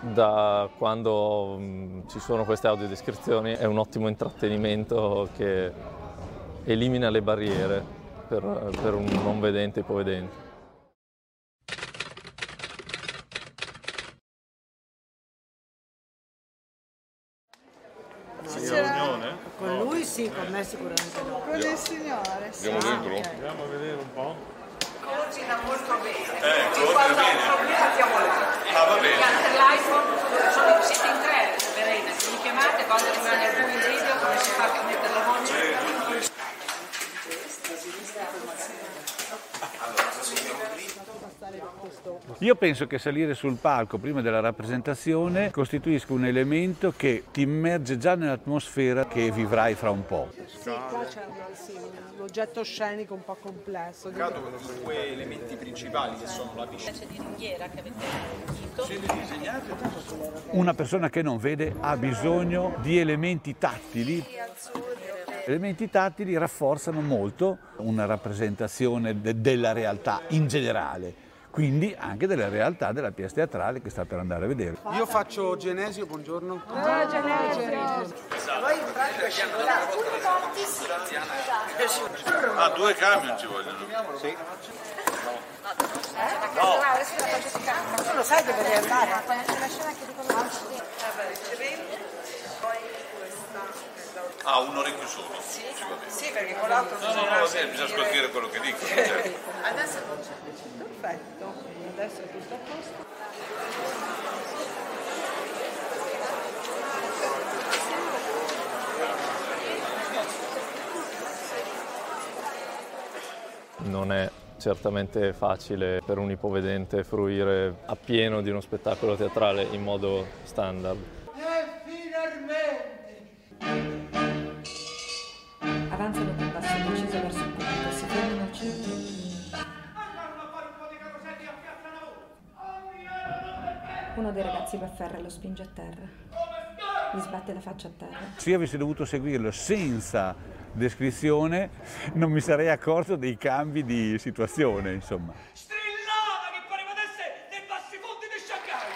da quando mh, ci sono queste audiodescrizioni è un ottimo intrattenimento che elimina le barriere per, per un non vedente e ipovedente. Con lui sì, con me sicuramente no. Con il signore, sì. Andiamo dentro? Andiamo a vedere un po'. Coordina molto bene. Eh, Quando coordina ha un bene. problema chiamala. Ah, va bene. Chiamate l'iPhone, sono, siete in tre, Verena, se mi chiamate quando rimane il video, come si fa a mettere la voce? Io penso che salire sul palco prima della rappresentazione costituisca un elemento che ti immerge già nell'atmosfera che vivrai fra un po'. Sì, qua c'è una- sì, un oggetto scenico un po' complesso. cadono due elementi principali che sono la piscina. Di ringhiera che avete. Una persona che non vede ha bisogno di elementi tattili. Elementi tattili rafforzano molto una rappresentazione de- della realtà in generale, quindi anche della realtà della pièce teatrale che sta per andare a vedere. Io faccio Genesio, buongiorno. Ah, due camion ci vogliono. Tu lo sai dove devi andare? Ah, un orecchio solo. Sì. Sì, perché con l'altro No, no, no, va bene, bisogna ascoltare quello che dicono. certo. Adesso non c'è. Perfetto, adesso è tutto a posto. Non è certamente facile per un ipovedente fruire appieno di uno spettacolo teatrale in modo standard. Avanzano con passo deciso verso il pubblico, si fermano al centro. Uno dei ragazzi va a ferro e lo spinge a terra. Gli sbatte la faccia a terra. Se io avessi dovuto seguirlo senza descrizione non mi sarei accorto dei cambi di situazione, insomma. Strillava che pareva d'essere dei bassi fondi di Shanghai.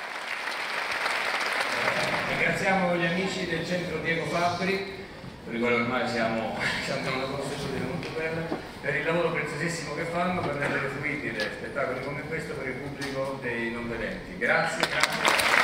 Ringraziamo gli amici del centro Diego Fabbri, quali ormai siamo, siamo una conoscenza molto bene, per il lavoro preziosissimo che fanno per rendere fruibile spettacoli come questo per il pubblico dei non vedenti. Grazie, grazie.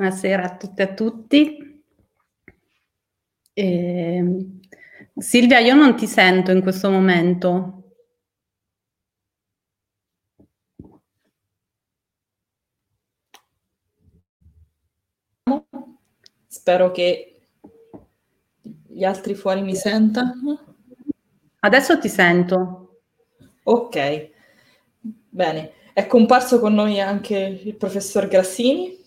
Buonasera a tutte e a tutti. Ehm, Silvia, io non ti sento in questo momento. Spero che gli altri fuori mi sentano. Adesso ti sento. Ok, bene. È comparso con noi anche il professor Grassini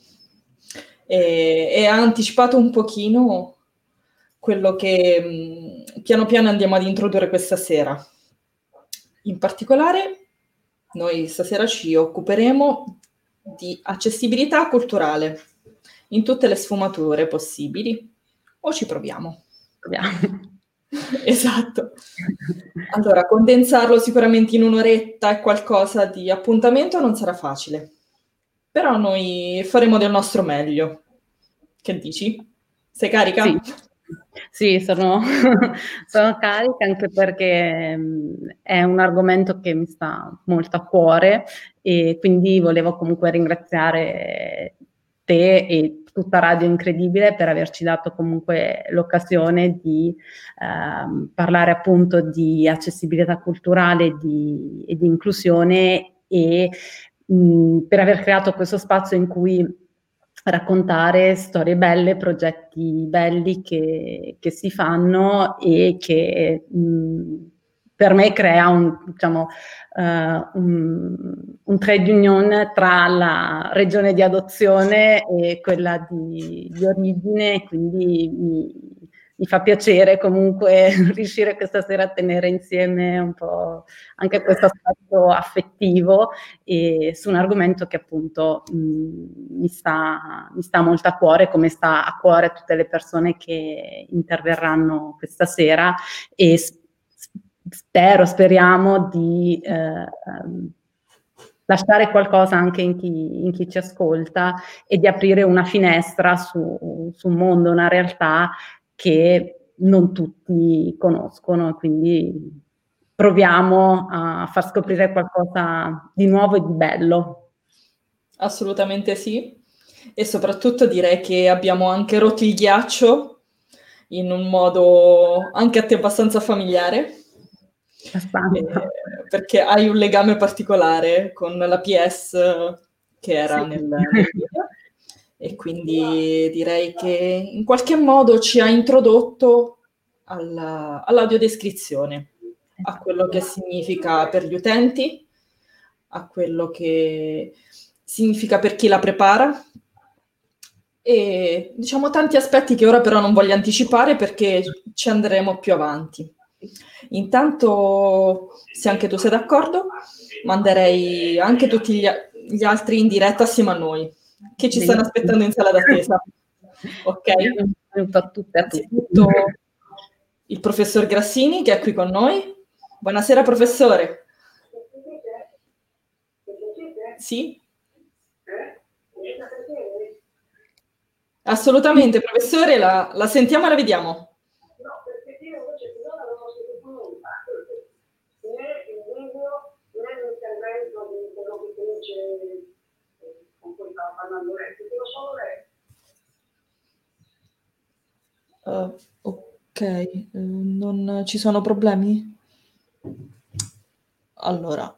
e, e ha anticipato un pochino quello che mh, piano piano andiamo ad introdurre questa sera. In particolare, noi stasera ci occuperemo di accessibilità culturale in tutte le sfumature possibili. O ci proviamo? Proviamo. Esatto. Allora, condensarlo sicuramente in un'oretta è qualcosa di appuntamento non sarà facile, però noi faremo del nostro meglio. Che dici? Sei carica? Sì. Sì, sono, sono carica anche perché mh, è un argomento che mi sta molto a cuore e quindi volevo comunque ringraziare te e tutta Radio Incredibile per averci dato comunque l'occasione di ehm, parlare appunto di accessibilità culturale di, e di inclusione e per aver creato questo spazio in cui raccontare storie belle, progetti belli che, che si fanno e che mh, per me crea un, diciamo, uh, un, un, trade union tra la regione di adozione e quella di, di origine, quindi mi, mi fa piacere comunque riuscire questa sera a tenere insieme un po' anche questo aspetto affettivo e su un argomento che appunto mh, mi, sta, mi sta molto a cuore, come sta a cuore a tutte le persone che interverranno questa sera e spero, speriamo di eh, lasciare qualcosa anche in chi, in chi, ci ascolta e di aprire una finestra su, su un mondo, una realtà che non tutti conoscono, quindi proviamo a far scoprire qualcosa di nuovo e di bello. Assolutamente sì, e soprattutto direi che abbiamo anche rotto il ghiaccio in un modo anche a te abbastanza familiare. Eh, perché hai un legame particolare con la PS che era sì. nel, nel video e quindi direi che in qualche modo ci ha introdotto alla, all'audiodescrizione, a quello che significa per gli utenti, a quello che significa per chi la prepara e diciamo tanti aspetti che ora però non voglio anticipare perché ci andremo più avanti. Intanto, se anche tu sei d'accordo, manderei anche tutti gli, gli altri in diretta assieme a noi che ci stanno aspettando in sala d'attesa. Ok? Benvenuto a tutte a tutti. Il professor Grassini che è qui con noi. Buonasera professore. Sì? Assolutamente, professore, la, la sentiamo e la vediamo. parlando lei, sentivo solo lei. Uh, ok, uh, non ci sono problemi? Allora,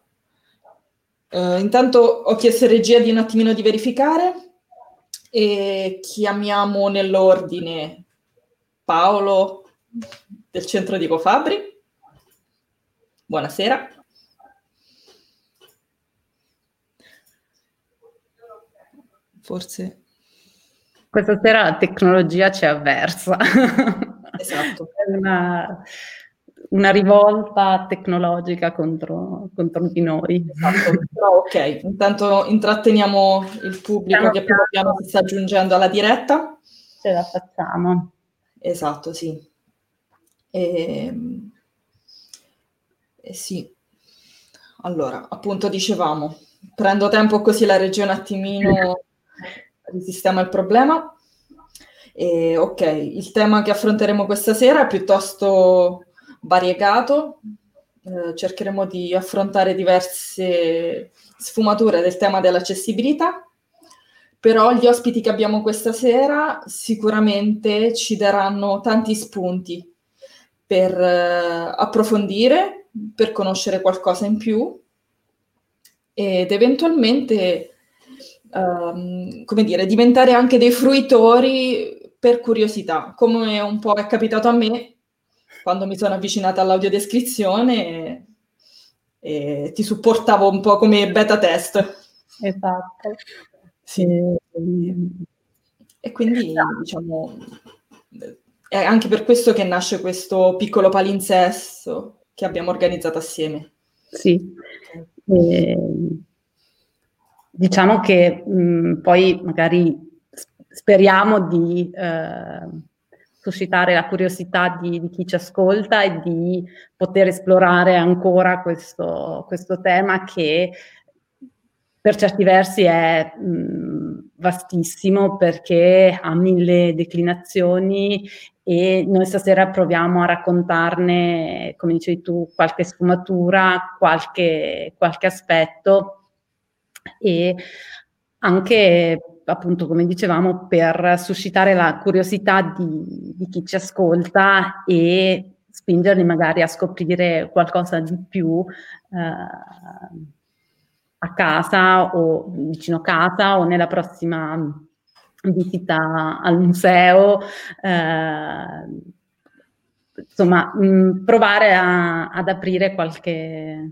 uh, intanto ho chiesto a regia di un attimino di verificare e chiamiamo nell'ordine Paolo del centro di Cofabri. Buonasera. forse... Questa sera la tecnologia ci è avversa. Esatto. è una, una, rivolta tecnologica contro, contro di noi. Esatto. Però ok, intanto intratteniamo il pubblico che piano piano si sta aggiungendo alla diretta. Ce la facciamo. Esatto, sì. E, ehm, e sì. Allora, appunto dicevamo, prendo tempo così la regia un attimino risistema il problema. E, ok, il tema che affronteremo questa sera è piuttosto variegato. Eh, cercheremo di affrontare diverse sfumature del tema dell'accessibilità, però gli ospiti che abbiamo questa sera sicuramente ci daranno tanti spunti per eh, approfondire, per conoscere qualcosa in più ed eventualmente um, come dire, diventare anche dei fruitori per curiosità, come un po' è capitato a me quando mi sono avvicinata all'audiodescrizione e, e ti supportavo un po' come beta test. Esatto. Sì. E quindi, diciamo, è anche per questo che nasce questo piccolo palinsesto che abbiamo organizzato assieme. Sì. E diciamo che mh, poi magari speriamo di eh, suscitare la curiosità di, di, chi ci ascolta e di poter esplorare ancora questo, questo tema che per certi versi è mh, vastissimo perché ha mille declinazioni e noi stasera proviamo a raccontarne, come dicevi tu, qualche sfumatura, qualche, qualche aspetto e anche appunto come dicevamo per suscitare la curiosità di, di chi ci ascolta e spingerli magari a scoprire qualcosa di più eh, a casa o vicino casa o nella prossima visita al museo, eh, insomma, mh, provare a, ad aprire qualche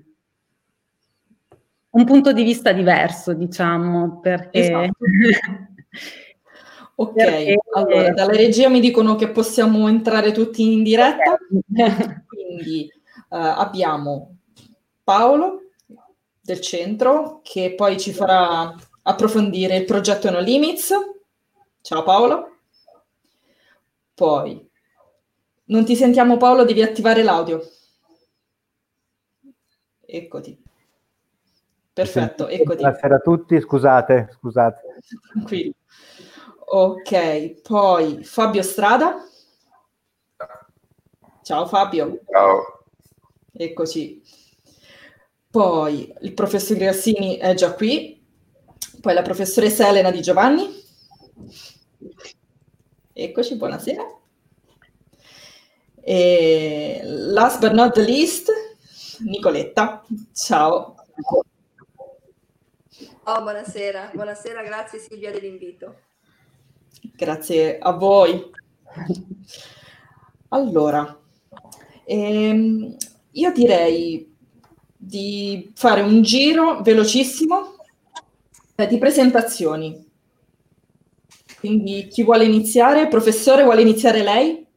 un punto di vista diverso, diciamo, perché esatto. Ok, perché... allora dalla regia mi dicono che possiamo entrare tutti in diretta, quindi uh, abbiamo Paolo del centro che poi ci farà approfondire il progetto No Limits. Ciao Paolo. Poi, non ti sentiamo Paolo, devi attivare l'audio. Eccoti. Perfetto, eccoti. Buonasera a tutti, scusate, scusate. Tranquillo. Ok, poi Fabio Strada. Ciao Fabio. Ciao. Eccoci. Poi il professor Grassini è già qui. Poi la professoressa Elena Di Giovanni. Eccoci, buonasera. E last but not the least, Nicoletta. Ciao. Oh, buonasera, buonasera, grazie Silvia dell'invito. Grazie a voi. Allora, ehm, io direi di fare un giro velocissimo eh, di presentazioni. Quindi chi vuole iniziare? Professore, vuole iniziare lei?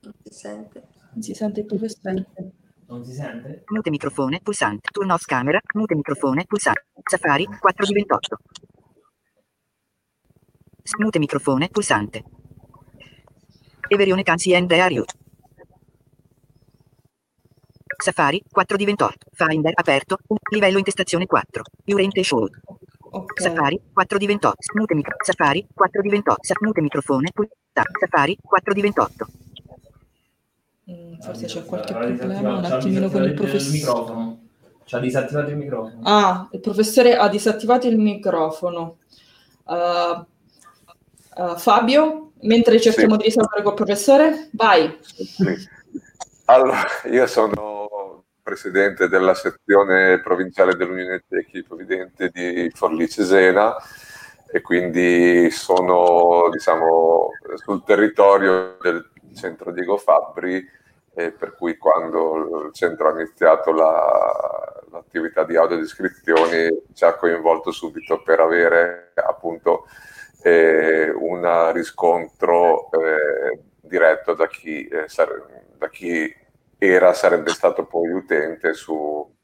Non si sente. Non si sente il professore. Non si sente? Mute microfono, pulsante. Turn off camera, mute microfono, pulsante. Safari, 4 di 28. Mute microfono, pulsante. Everione Cansi and Ariut. Safari, 4 di 28. Finder, aperto. Livello intestazione 4. Urente show. Okay. Safari, 4 di 28. Mute micro. Safari, 4 di 28. Mute microfono, pulsante. Safari, 4 di 28. Mm, forse c'è qualche problema un attimino con il professore. Ci ha disattivato il microfono. Ah, il professore ha disattivato il microfono. Uh, uh, Fabio, mentre cerchiamo sì. di risolvere col professore, vai. Sì. Allora, io sono presidente della sezione provinciale dell'Unione Tecchi Provvidente di Forlì Cesena e quindi sono diciamo, sul territorio del centro Diego Fabbri e per cui quando il centro ha iniziato la, l'attività di audiodescrizioni ci ha coinvolto subito per avere appunto eh, un riscontro eh, diretto da chi, eh, sare- da chi era, sarebbe stato poi utente su,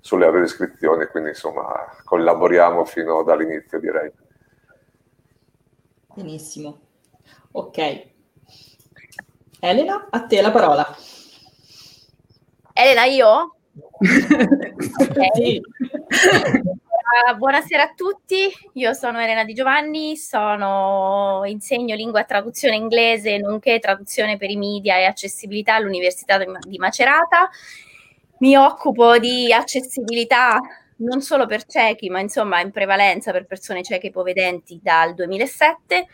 sulle audiodescrizioni, quindi insomma collaboriamo fino dall'inizio direi. Benissimo, ok. Elena, a te la parola. Elena, io? okay. buonasera a tutti, io sono Elena Di Giovanni, sono, insegno lingua e traduzione inglese, nonché traduzione per i media e accessibilità all'Università di Macerata. Mi occupo di accessibilità non solo per ciechi, ma insomma in prevalenza per persone cieche e ipovedenti dal 2007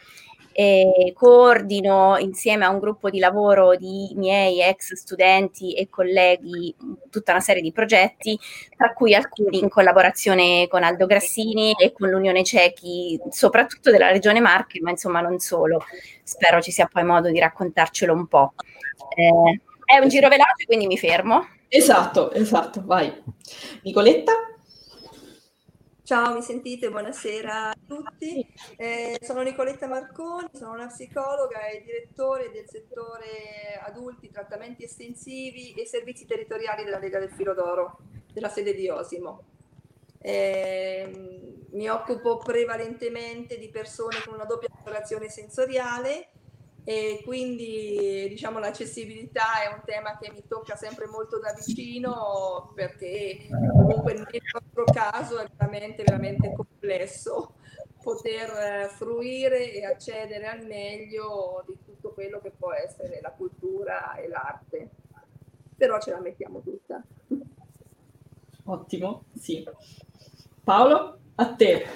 e coordino insieme a un gruppo di lavoro di miei ex studenti e colleghi tutta una serie di progetti, tra cui alcuni in collaborazione con Aldo Grassini e con l'Unione Cechi, soprattutto della Regione Marche, ma insomma non solo. Spero ci sia poi modo di raccontarcelo un po'. Eh, è un giro veloce, quindi mi fermo. Esatto, esatto, vai. Nicoletta? Ciao, mi sentite? Buonasera a tutti. Eh, sono Nicoletta Marconi, sono una psicologa e direttore del settore adulti, trattamenti estensivi e servizi territoriali della Lega del Filo d'Oro, della sede di Osimo. Eh, mi occupo prevalentemente di persone con una doppia alterazione sensoriale e quindi diciamo l'accessibilità è un tema che mi tocca sempre molto da vicino perché comunque nel nostro caso è veramente veramente complesso poter eh, fruire e accedere al meglio di tutto quello che può essere la cultura e l'arte. Però ce la mettiamo tutta. Ottimo, sì. Paolo, a te.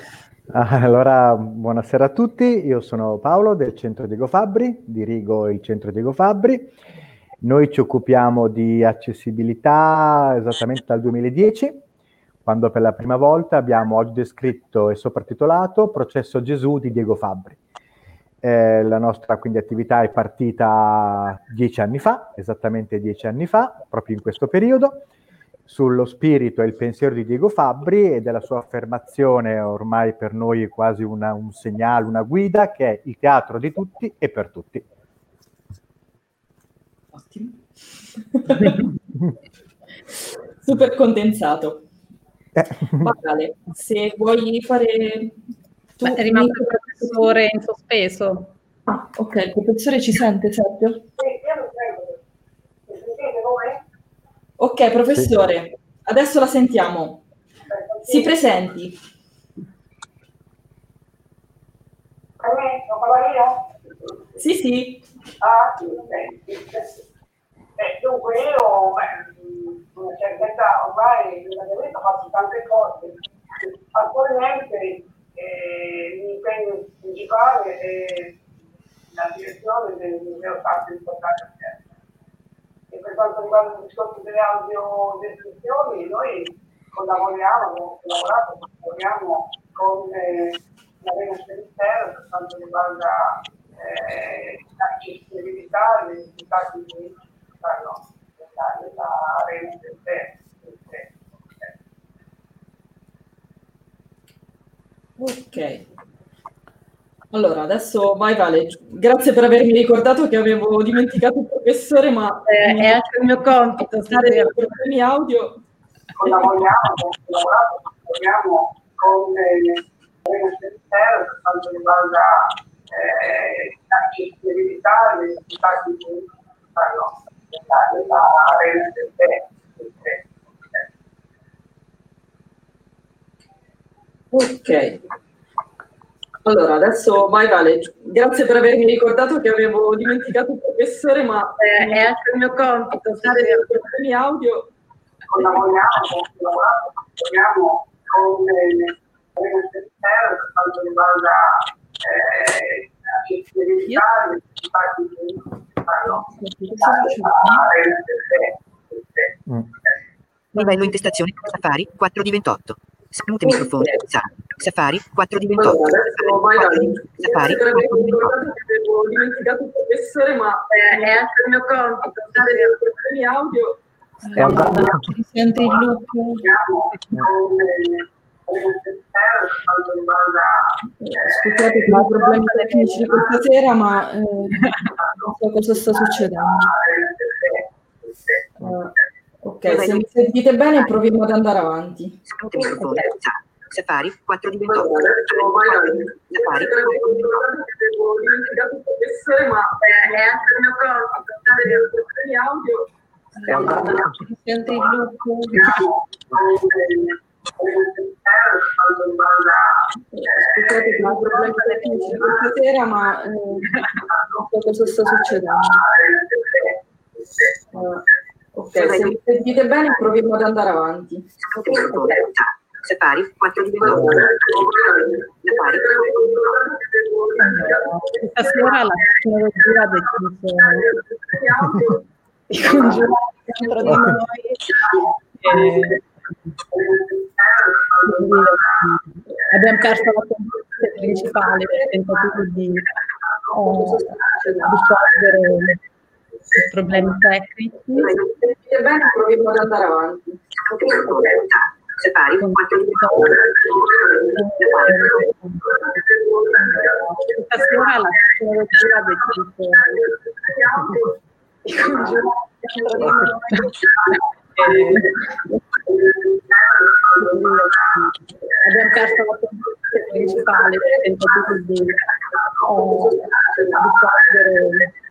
Ah, Allora, buonasera a tutti, io sono Paolo del Centro Diego Fabbri, dirigo il Centro Diego Fabbri. Noi ci occupiamo di accessibilità esattamente dal 2010, quando per la prima volta abbiamo oggi descritto e soprintitolato Processo Gesù di Diego Fabbri. Eh, la nostra quindi attività è partita dieci anni fa, esattamente dieci anni fa, proprio in questo periodo, sullo spirito e il pensiero di Diego Fabbri e della sua affermazione, ormai per noi quasi una- un segnale, una guida, che è il teatro di tutti e per tutti. Super condensato. Va bene, se vuoi fare... Tu, Beh, è rimasto il professore in sospeso. Ah, ok, il professore ci sente, Sergio? Ok, professore, adesso la sentiamo. Si presenti. Sì, sì. Ah, sì, ok. Eh, dunque io, beh, una certa età ormai nella vita faccio tante cose. Attualmente eh, l'impegno principale è la direzione del Museo Sacro di Portale E per quanto riguarda il discorso delle audiodescrizioni, noi collaboriamo, collaborato, collaboriamo con eh, l'Arena Ministero per quanto riguarda eh, l'accessibilità e l'identità di all'interno della, della rete del te. Ok. Allora, adesso vai Vale. Grazie per avermi ricordato che avevo dimenticato il professore, ma Eh, è anche il mio compito. stare dei problemi audio. collaboriamo, collaboriamo, con eh, Ministero per quanto riguarda eh, l'accessibilità e l'identità di della rete del. Ok. Allora, adesso vai Vale. Grazie per avermi ricordato che avevo dimenticato il professore, ma Eh, è anche il mio compito. stare dei problemi audio. collaboriamo, collaboriamo, con eh, l'Arena Ministero per quanto riguarda eh. Livello intestazione Safari 4 di 28. Mute microfono. Sa- Safari 4 di 28. Allora. Safari Grazie per 4 avermi di 28. ricordato che avevo dimenticato il professore, ma Eh, è anche il mio compito. stare dei problemi audio. È andato. Si sente il loop. Scusate per i problemi tecnici di questa sera, ma eh, non so cosa sta succedendo. Eh, ok, se mi sentite bene proviamo ad andare avanti. Mute microfono. Sa- Safari 4 di 28. Allora, adesso vai Vale. Safari per ma Eh, è anche il mio stare dei problemi audio. Sente il loop. Scusate per problemi tecnici di questa sera, ma eh, non so cosa sta succedendo. Eh, ok, se mi sentite bene proviamo ad andare avanti. Mute microfono. Sa- Safari 4 di 28. Safari Stasera la tecnologia ha deciso di congiurare dentro di noi. E quindi, abbiamo perso la componente principale del tentativo di eh, problemi tecnici. Se bene proviamo ad andare avanti. 4 di 28. Stasera la tecnologia di di noi. E abbiamo perso la principale del tentativo di eh, risolvere i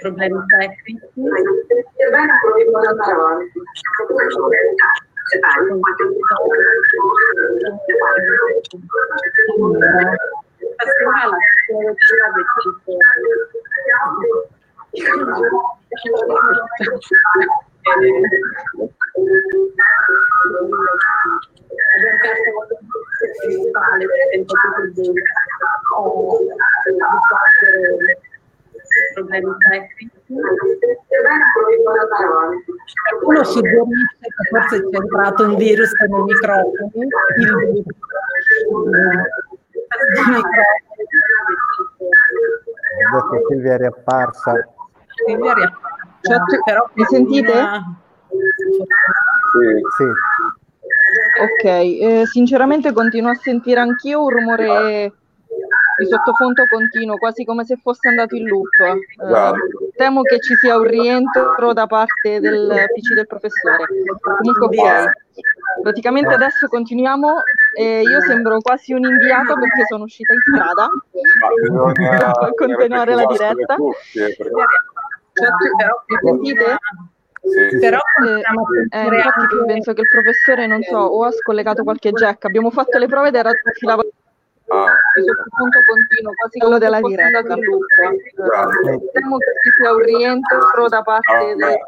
problemi tecnici. Se mi sentite bene proviamo ad andare avanti. Problemi tecnici. Qualcuno suggerisce che forse c'è entrato un virus nei microfoni. Il. Adesso Silvia è riapparsa. Silvia è riapparsa. Però mi sentite? Sì. Ok, eh, sinceramente continuo a sentire anch'io un rumore di sottofondo continuo, quasi come se fosse andato in loop. Eh, temo che ci sia un rientro da parte del PC del professore. Comunque ok. Praticamente adesso continuiamo e io sembro quasi un inviato perché sono uscita in strada Ma per continuare la diretta. mi sentite? Sì. Però Eh, eh, infatti penso che il professore, non so, o ha scollegato qualche jack. Abbiamo fatto le prove ed era filava Ah, di sottofondo continuo, quasi quello della diretta. Eh, Temo che ci sia un rientro da parte Ah, del beh.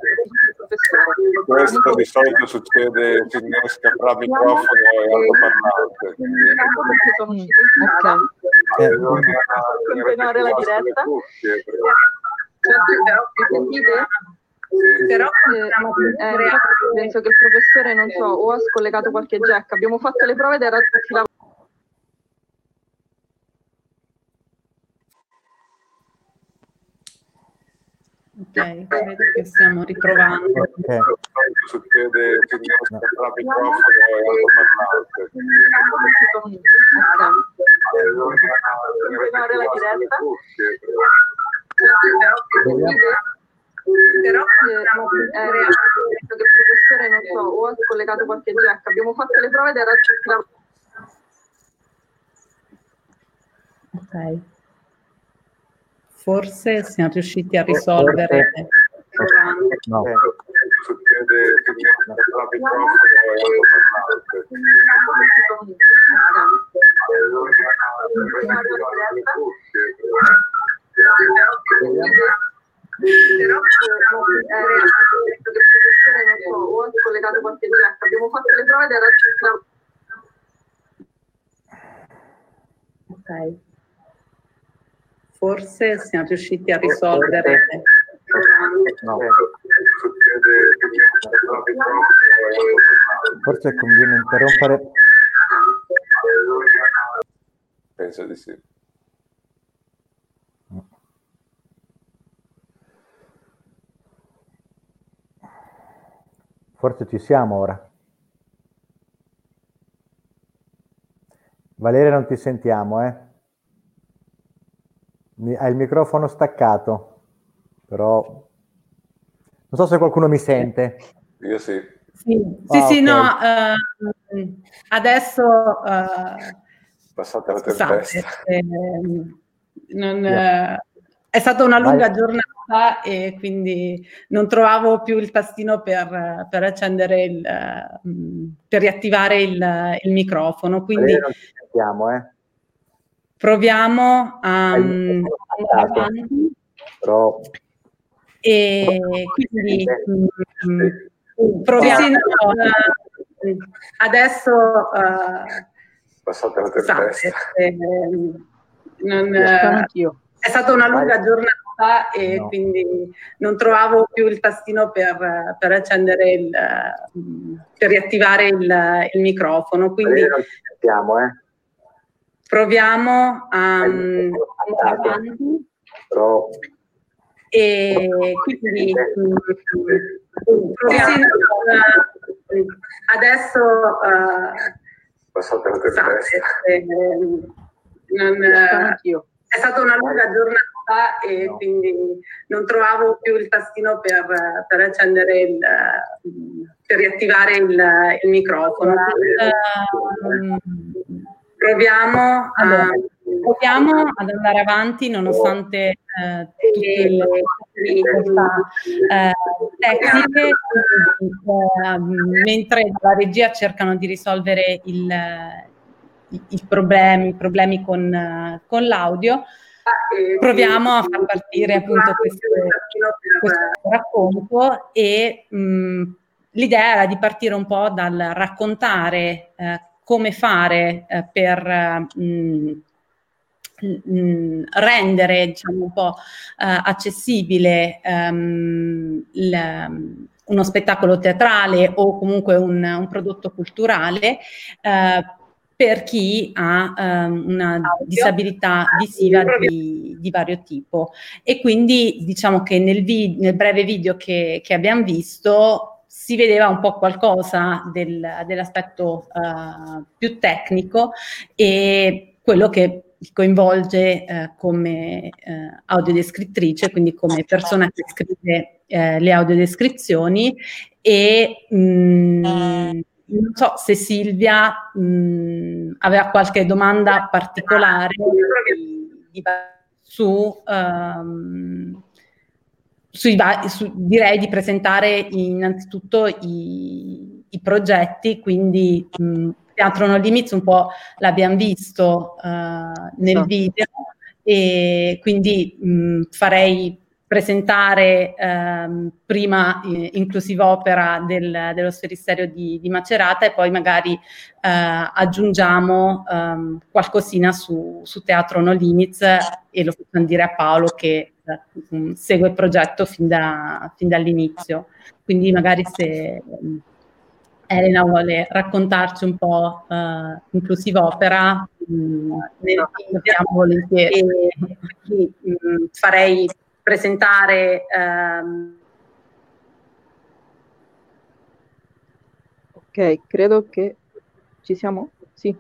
professore. questo di solito succede, si innesca fra microfono e altoparlante. Perché sono uscita in strada. Eh, Continuare la diretta. cuffie, perché- Cioè, mi sentite? Sì. Però Eh, eh, penso che il professore, non so, o ha scollegato qualche jack. Abbiamo fatto le prove ed era filava Ok, credo che stiamo riprovando. ok. Di solito succede, si innesca fra microfono e altoparlante. Continuare la diretta. Però eh, che il professore, non so, o ha scollegato qualche jack. Abbiamo fatto le prove ed era Ok. Forse siamo riusciti a risolvere. No. e Però professore, non so, o ha scollegato qualche jack. Abbiamo fatto le prove ed era Ok. Forse siamo riusciti a risolvere. No. succede, si innesca fra microfono e altoparlante. Forse conviene interrompere. Penso di sì. Forse ci siamo ora. Valeria, non ti sentiamo, eh? Mi- Hai il microfono staccato, però non so se qualcuno mi sente. Io sì. Sì, sì, Ah, sì, ok. no, ehm, adesso eh, Passate la scusate, tempesta. ehm, non, Via. eh, è stata una lunga Vai. giornata e quindi non trovavo più il tastino per, per accendere il, eh, mh, per riattivare il, il microfono. Quindi Valeria, non ti sentiamo, eh? Proviamo a microfono andare avanti Però e quindi mh, proviamo eh, adesso eh, Passate la tempesta. ehm, non, eh, anch'io. è stata una lunga giornata e No. quindi non trovavo più il tastino per, per accendere il, eh, per riattivare il, il microfono. Quindi Valeria, non ci sentiamo, eh? Proviamo a mm, andare staccato. avanti Però e quindi mm, proviamo eh, adesso eh, ehm, non, Sono eh, anch'io. È stata una lunga giornata e quindi non trovavo più il tastino per, per accendere il, per riattivare il, il microfono. Ehm, proviamo, a, proviamo ad andare avanti nonostante eh, tutte le difficoltà eh, tecniche, eh, mentre la regia cercano di risolvere il, i, problemi, i problemi con, con l'audio. Proviamo a far partire appunto questo, questo racconto e mh, l'idea era di partire un po' dal raccontare eh, come fare eh, per mh, mh, rendere diciamo, un po' eh, accessibile um, il, uno spettacolo teatrale o comunque un, un prodotto culturale eh, per chi ha um, una disabilità visiva di, di, vario tipo. E quindi diciamo che nel, vi- nel breve video che, che, abbiamo visto si vedeva un po' qualcosa del, dell'aspetto uh, più tecnico e quello che coinvolge eh, come eh, audiodescrittrice, quindi come persona che scrive le audiodescrizioni e mh, mm, non so se Silvia mh, aveva qualche domanda particolare di, su, um, sui, su, direi di presentare innanzitutto i, i progetti, quindi mh, Teatro No Limits un po' l'abbiamo visto uh, nel so. video e quindi mh, farei presentare ehm, prima eh, Inclusive Opera del, dello Sferisterio di, di, Macerata e poi magari eh, aggiungiamo ehm, qualcosina su, su, Teatro No Limits e lo facciamo dire a Paolo che segue il progetto fin, da, fin dall'inizio. Quindi magari se Elena vuole raccontarci un po' uh, Inclusive Opera, mh, mm, ne parliamo volentieri. E, mh, mm, farei presentare um... Ok, credo che ci siamo. Sì.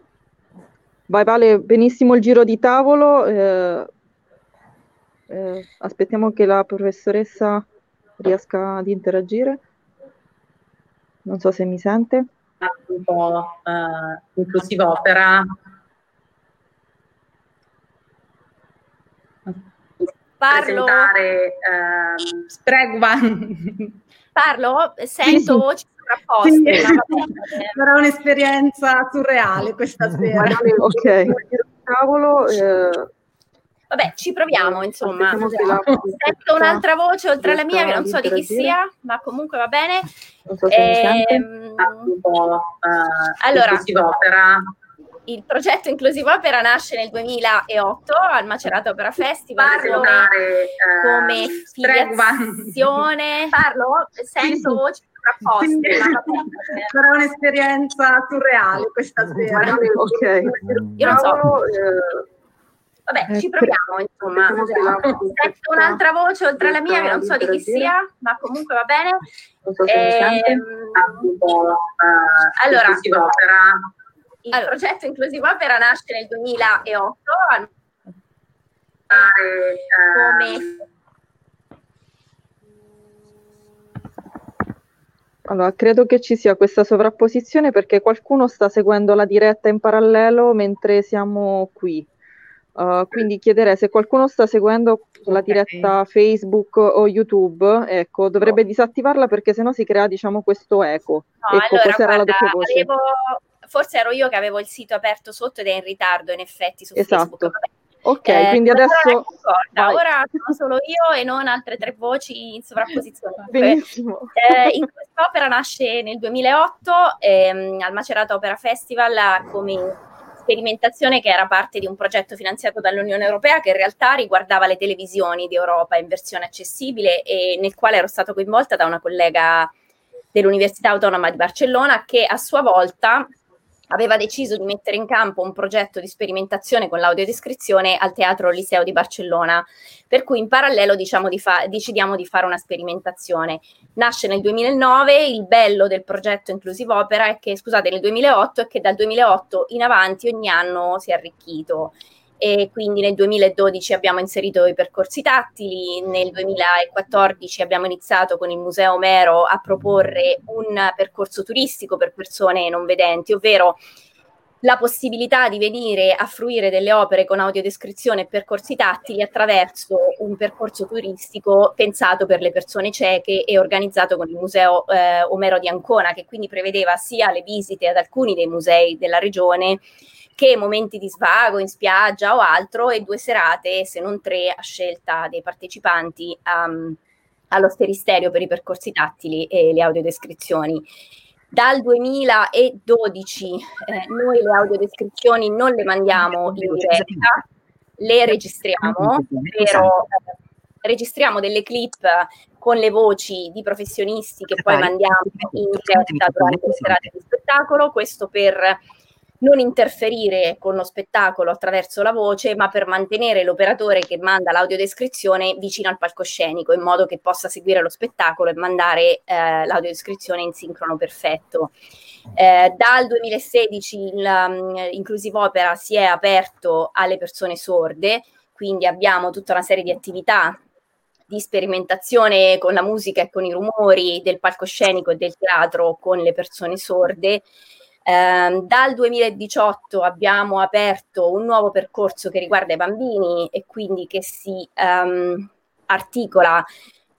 Vai Vale, benissimo il giro di tavolo. Eh, eh, aspettiamo che la professoressa riesca ad interagire. Non so se mi sente. Un po' uh, inclusive opera. Parlo. Uh, prego, Parlo? Sento voci sovrapposte. Sì. Sarà un'esperienza surreale questa sera. ok. Tavolo, eh, Vabbè, ci proviamo, insomma. Sento un'altra voce oltre alla mia che non so di chi sia, ma comunque va bene. So ehm, uh, allora, il progetto Inclusive Opera nasce nel 2008 al Macerata Opera Festival Parlo, come, come filiazione. Parlo, sento voci sovrapposte. Sarà un'esperienza surreale questa sera. ok. Io non so. Eh, Vabbè, eh, ci proviamo, insomma. Sento un'altra voce oltre alla mia che non so di chi sia, ma comunque va bene. Ehm, allora, il progetto Inclusive Opera nasce nel 2008 come Allora, credo che ci sia questa sovrapposizione perché qualcuno sta seguendo la diretta in parallelo mentre siamo qui. Uh, quindi chiederei se qualcuno sta seguendo la diretta Facebook o YouTube, ecco, dovrebbe disattivarla perché sennò si crea, diciamo, questo eco. No, ecco, allora, guarda, la doppia voce. Avevo, forse ero io che avevo il sito aperto sotto ed è in ritardo, in effetti, su esatto. Facebook. Ok, eh, quindi adesso... Ora sono solo io e non altre tre voci in sovrapposizione. Benissimo. Eh, in quest'opera nasce nel 2008 ehm, al Macerato Opera Festival come sperimentazione che era parte di un progetto finanziato dall'Unione Europea che in realtà riguardava le televisioni di Europa in versione accessibile e nel quale ero stata coinvolta da una collega dell'Università Autonoma di Barcellona che a sua volta aveva deciso di mettere in campo un progetto di sperimentazione con l'audiodescrizione al Teatro Liceo di Barcellona, per cui in parallelo diciamo di fa- decidiamo di fare una sperimentazione. Nasce nel 2009, il bello del progetto Inclusive Opera è che, scusate, nel 2008 è che dal 2008 in avanti ogni anno si è arricchito e quindi nel 2012 abbiamo inserito i percorsi tattili, nel 2014 abbiamo iniziato con il Museo Omero a proporre un percorso turistico per persone non vedenti, ovvero la possibilità di venire a fruire delle opere con audiodescrizione e percorsi tattili attraverso un percorso turistico pensato per le persone cieche e organizzato con il Museo eh, Omero di Ancona, che quindi prevedeva sia le visite ad alcuni dei musei della regione che momenti di svago in spiaggia o altro e due serate, se non tre, a scelta dei partecipanti um, allo steristerio per i percorsi tattili e le audiodescrizioni. Dal 2012 eh, noi le audiodescrizioni non le mandiamo in diretta, le registriamo, ovvero eh, registriamo delle clip con le voci di professionisti che poi mandiamo in diretta durante le serate di spettacolo, questo per non interferire con lo spettacolo attraverso la voce, ma per mantenere l'operatore che manda l'audiodescrizione vicino al palcoscenico, in modo che possa seguire lo spettacolo e mandare eh, l'audiodescrizione in sincrono perfetto. Eh, dal 2016 l'Inclusive um, Opera si è aperto alle persone sorde, quindi abbiamo tutta una serie di attività di sperimentazione con la musica e con i rumori del palcoscenico e del teatro con le persone sorde eh, dal 2018 abbiamo aperto un nuovo percorso che riguarda i bambini e quindi che si um, articola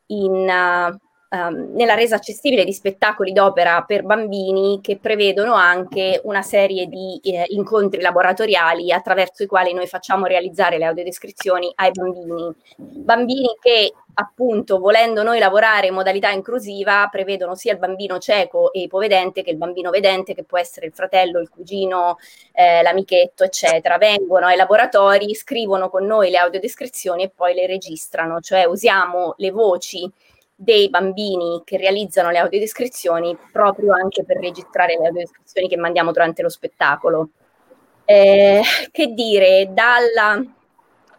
in, uh, um, nella resa accessibile di spettacoli d'opera per bambini che prevedono anche una serie di eh, incontri laboratoriali attraverso i quali noi facciamo realizzare le audiodescrizioni ai bambini. Bambini che appunto volendo noi lavorare in modalità inclusiva prevedono sia il bambino cieco e ipovedente che il bambino vedente che può essere il fratello, il cugino, eh, l'amichetto eccetera. Vengono ai laboratori, scrivono con noi le audiodescrizioni e poi le registrano, cioè usiamo le voci dei bambini che realizzano le audiodescrizioni proprio anche per registrare le audiodescrizioni che mandiamo durante lo spettacolo. Eh, che dire, dalla,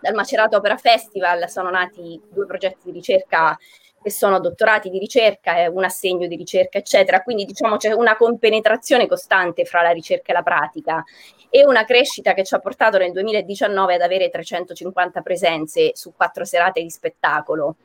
dal Macerato Opera Festival sono nati due progetti di ricerca che sono dottorati di ricerca un assegno di ricerca, eccetera. Quindi diciamo c'è una compenetrazione costante fra la ricerca e la pratica e una crescita che ci ha portato nel 2019 ad avere 350 presenze su quattro serate di spettacolo.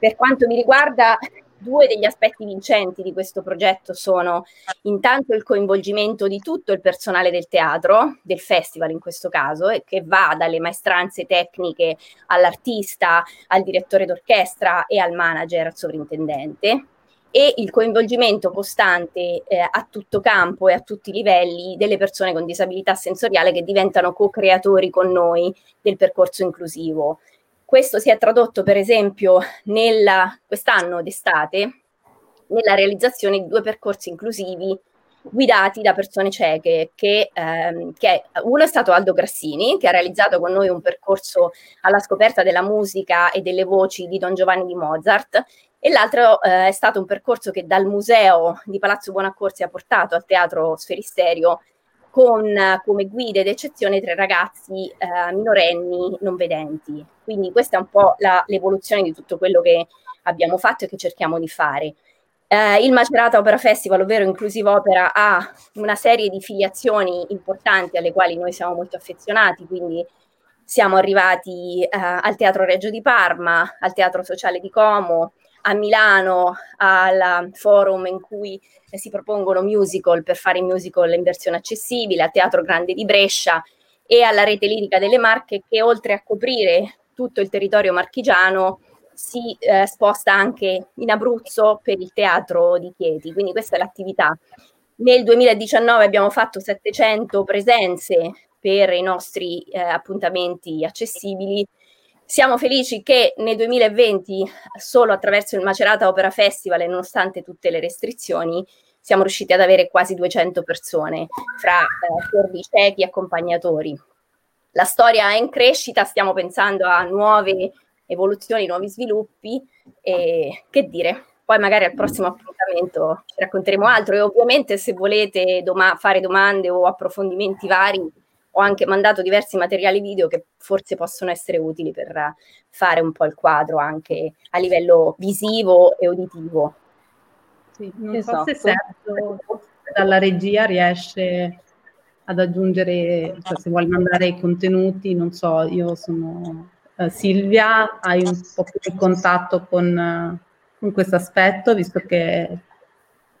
Per quanto mi riguarda, due degli aspetti vincenti di questo progetto sono intanto il coinvolgimento di tutto il personale del teatro, del festival in questo caso, che va dalle maestranze tecniche all'artista, al direttore d'orchestra e al manager, al sovrintendente, e il coinvolgimento costante eh, a tutto campo e a tutti i livelli delle persone con disabilità sensoriale che diventano co-creatori con noi del percorso inclusivo. Questo si è tradotto per esempio nella, quest'anno d'estate nella realizzazione di due percorsi inclusivi guidati da persone cieche, che, ehm, che, uno è stato Aldo Grassini, che ha realizzato con noi un percorso alla scoperta della musica e delle voci di Don Giovanni di Mozart, e l'altro eh, è stato un percorso che dal museo di Palazzo Buonaccorsi ha portato al Teatro Sferisterio con come guide d'eccezione tre ragazzi eh, minorenni non vedenti. Quindi questa è un po' la, l'evoluzione di tutto quello che abbiamo fatto e che cerchiamo di fare. Eh, il Macerata Opera Festival, ovvero Inclusive Opera, ha una serie di filiazioni importanti alle quali noi siamo molto affezionati, quindi siamo arrivati eh, al Teatro Reggio di Parma, al Teatro Sociale di Como, a Milano al forum in cui si propongono musical per fare musical in versione accessibile, al Teatro Grande di Brescia e alla Rete Lirica delle Marche che oltre a coprire tutto il territorio marchigiano si eh, sposta anche in Abruzzo per il teatro di Chieti, quindi questa è l'attività. Nel 2019 abbiamo fatto 700 presenze per i nostri eh, appuntamenti accessibili siamo felici che nel 2020, solo attraverso il Macerata Opera Festival e nonostante tutte le restrizioni, siamo riusciti ad avere quasi 200 persone fra eh, ciechi e accompagnatori. La storia è in crescita, stiamo pensando a nuove evoluzioni, nuovi sviluppi e che dire, poi magari al prossimo appuntamento ci racconteremo altro e ovviamente se volete doma- fare domande o approfondimenti vari ho anche mandato diversi materiali video che forse possono essere utili per fare un po' il quadro anche a livello visivo e uditivo. Sì, non esatto. so se Sergio dalla regia riesce ad aggiungere, cioè se vuoi mandare i contenuti, non so, io sono uh, Silvia, hai un po' più di contatto con, uh, con questo aspetto, visto che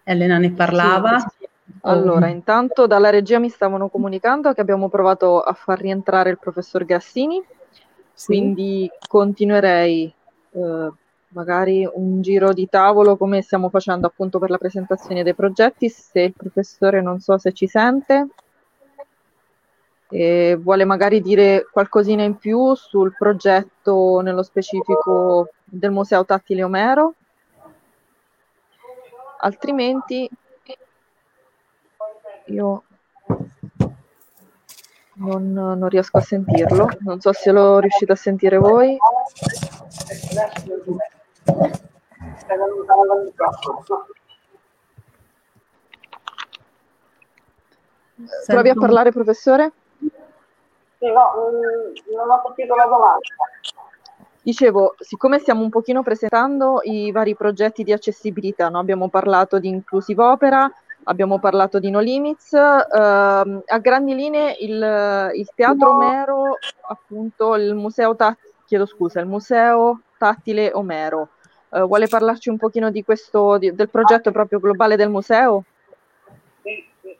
Elena ne parlava. Sì, sì. Allora, intanto dalla regia mi stavano comunicando che abbiamo provato a far rientrare il professor Grassini, quindi continuerei eh, magari un giro di tavolo come stiamo facendo appunto per la presentazione dei progetti, se il professore non so se ci sente e vuole magari dire qualcosina in più sul progetto nello specifico del Museo Tattile Omero. Altrimenti io non, non riesco a sentirlo, non so se lo riuscite a sentire voi. Provi a parlare, professore? Sì, no, mm, non ho capito la domanda. Dicevo, siccome stiamo un pochino presentando i vari progetti di accessibilità, no? abbiamo parlato di Inclusive Opera, abbiamo parlato di No Limits, ehm, a grandi linee il, il Teatro Omero, appunto il Museo, Ta- chiedo scusa, il Museo Tattile Omero, eh, vuole parlarci un pochino di questo, di, del progetto proprio globale del museo? Sì, sì,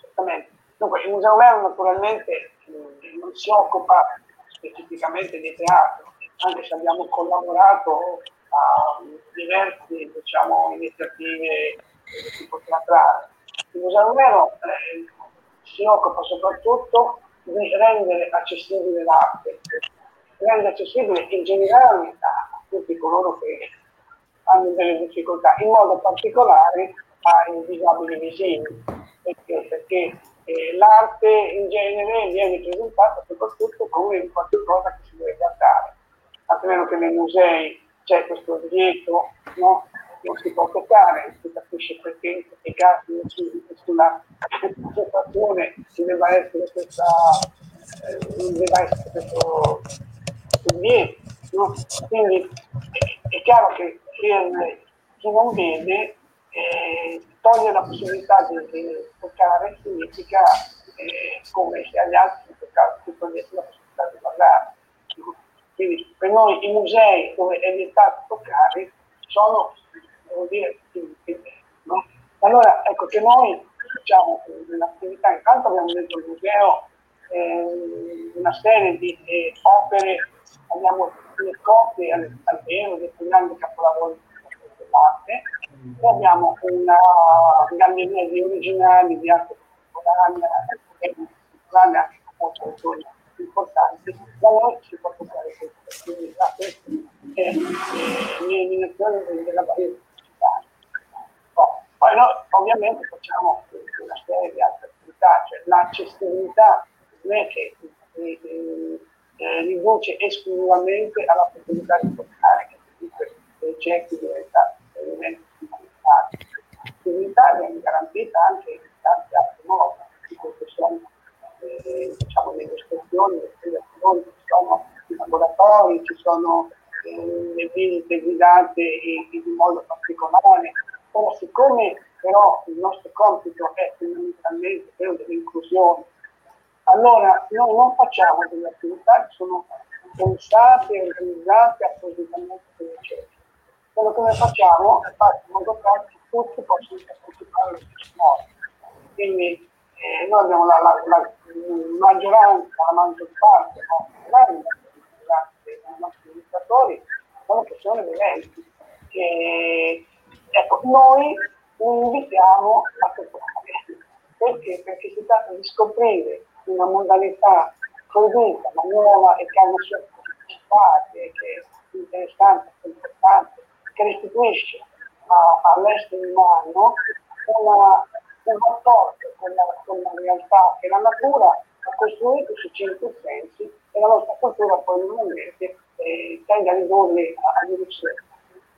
certamente. Dunque, il Museo Omero naturalmente non si occupa specificamente di teatro, anche se abbiamo collaborato a diverse diciamo, iniziative di tipo teatrale. Il Museo Omero eh, si occupa soprattutto di rendere accessibile l'arte, rendere accessibile in generale a tutti coloro che hanno delle difficoltà, in modo particolare ai disabili visivi, perché, perché eh, l'arte in genere viene presentata soprattutto come qualcosa che si deve guardare, a meno che nei musei c'è questo divieto, no? non si può toccare, si capisce perché in questi casi sulla situazione ci debba essere questa, eh, debba essere questo divieto. No? Quindi è, chiaro che chi non vede eh, toglie la possibilità di, di toccare significa eh, come se agli altri si togliesse la possibilità di guardare. Quindi per noi i musei dove è vietato toccare sono, devo dire, no? Allora ecco che noi facciamo nell'attività, intanto abbiamo dentro il museo eh, una serie di eh, opere, abbiamo le copie almeno dei più grandi capolavori dell'arte, poi abbiamo una galleria di originali di arte contemporanea, contemporanea molto autori importanti, da noi si può toccare questo, quindi la è l'eliminazione della pubblicitaria. Poi noi ovviamente facciamo una serie di altre attività, cioè l'accessibilità non è che eh, eh, riduce esclusivamente alla possibilità di toccare, che comunque dei ciechi diventa elemento fondamentale. L'accessibilità viene garantita anche in tanti altri modi, di queste sono eh, diciamo, delle ispezioni, le ci sono i laboratori, ci sono eh, le visite guidate in, in modo particolare. Ora, siccome però il nostro compito è fondamentalmente quello dell'inclusione, allora noi non facciamo delle attività che sono pensate e organizzate appositamente per i ciechi. Quello che noi facciamo è fare in modo che tutti possano partecipare allo stesso modo. Quindi eh, noi abbiamo la, la, la, maggioranza, la maggior parte, dei nostri amministratori sono persone viventi. E, ecco, noi invitiamo a toccare. Perché? Perché si tratta di scoprire una modalità prodotta, ma nuova e che ha una sua parte, che è interessante, importante, che restituisce all'essere umano una, un rapporto con la, con la realtà che la natura ha costruito su cinque sensi e la nostra cultura poi normalmente eh, tende a ridurli a riduzione.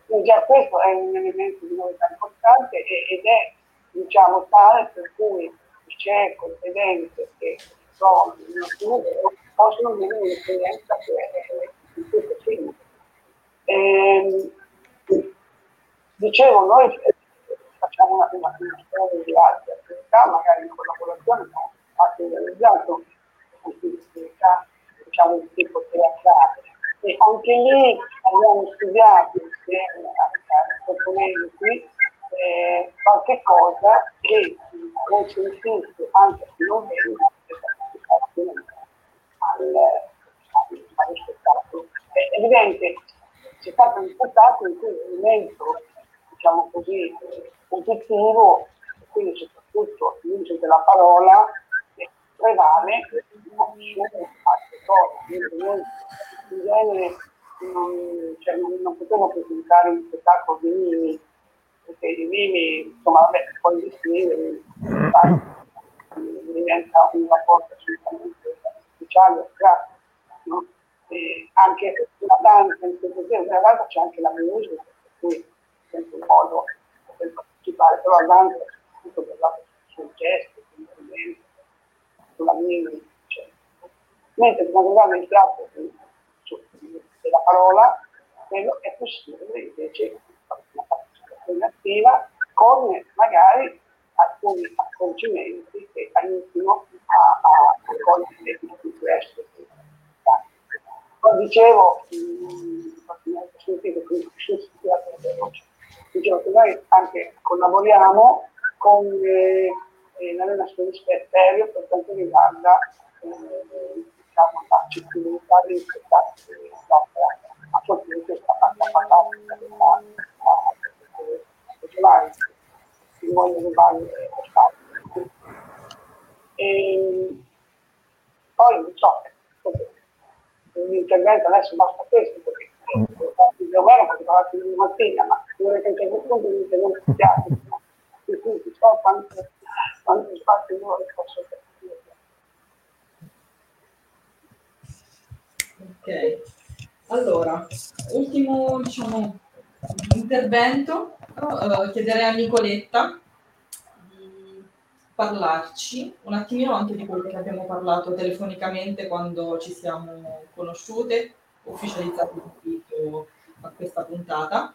Quindi già questo è un elemento di novità importante ed è diciamo tale per cui il cieco, il vedente che sono nostro museo possono avere un'esperienza che è il più possibile. Ehm, dicevo, noi facciamo una, storia di altre attività, magari in collaborazione con altri realizzato attività diciamo di tipo teatrale. E anche lì abbiamo studiato insieme a proponenti eh, qualche cosa che consentisse anche se non vedi al, allo spettacolo. È evidente, c'è stato un spettacolo in cui l'elemento, diciamo così, positivo, quindi soprattutto l'uso della parola, prevale su altre cose. In genere non, cioè, non, non potevo presentare un spettacolo di Mimi, perché di Mimi, insomma, vabbè, poi di scrivere, diventa un rapporto assolutamente speciale, grazie. No? E anche la danza, in questo senso, nella danza c'è anche la musica, per cui sempre un modo per partecipare, però la danza è tutto basato sul gesto, sulla mimica, eccetera. Mentre per quanto il tratto della parola, quello è possibile invece una partecipazione attiva con magari alcuni accorgimenti che aiutino a, a cogliere di questo. Poi dicevo, dicevo che noi anche collaboriamo con eh, eh, l'Arena Sferterio per quanto riguarda eh, diciamo, l'accessibilità dei spettacoli a sotto questa fatta fantastica della regionale si vogliono rubare e poi non so l'intervento adesso basta questo perché il governo poteva parlare di mattina ma vorrei che a certo punto l'intervento si piace per cui so quanto, quanto spazio io posso Ok, allora, ultimo diciamo, intervento, uh, chiederei a Nicoletta di parlarci un attimino anche di quello che abbiamo parlato telefonicamente quando ci siamo conosciute, ufficializzato l'invito a questa puntata.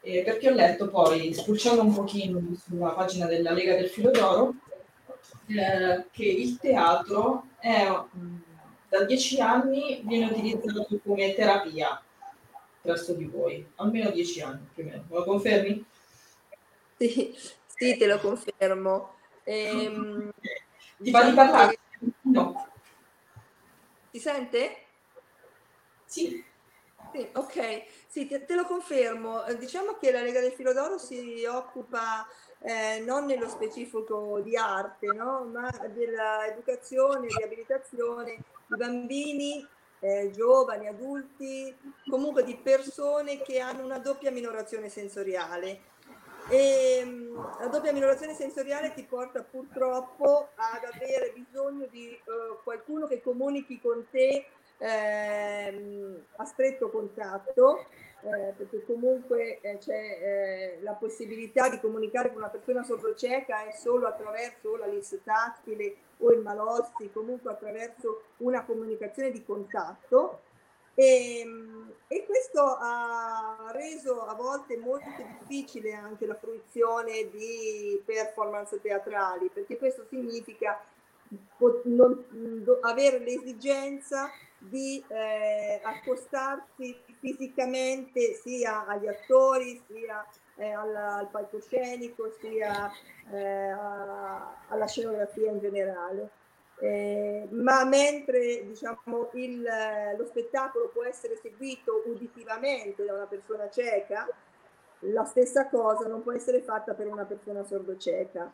Eh, perché ho letto poi, spulciando un pochino sulla pagina della Lega del Filo d'Oro, eh, che il teatro è da dieci anni viene utilizzato come terapia presso di voi, almeno dieci anni più o meno. Me lo confermi? Sì, sì te lo confermo. Ehm, Ti va di diciamo parlare? che- No. Ti sente? Sì. Sì, ok, sì, te, te lo confermo. Eh, Diciamo che la Lega del Filo d'Oro si occupa eh, non nello specifico di arte, no? ma dell'educazione, riabilitazione di bambini, eh, giovani, adulti, comunque di persone che hanno una doppia minorazione sensoriale. E mh, la doppia minorazione sensoriale ti porta purtroppo ad avere bisogno di eh, qualcuno che comunichi con te ehm, a stretto contatto, eh, perché comunque eh, c'è eh, la possibilità di comunicare con una persona sordoceca è solo attraverso la LIS tattile o il malossi, comunque attraverso una comunicazione di contatto. E, e questo ha reso a volte molto difficile anche la fruizione di performance teatrali, perché questo significa pot- non- do- avere l'esigenza di eh, accostarsi fisicamente sia agli attori, sia eh, alla- al palcoscenico, sia eh, a- alla scenografia in generale. Eh, ma mentre diciamo, il, lo spettacolo può essere seguito uditivamente da una persona cieca, la stessa cosa non può essere fatta per una persona sordocieca.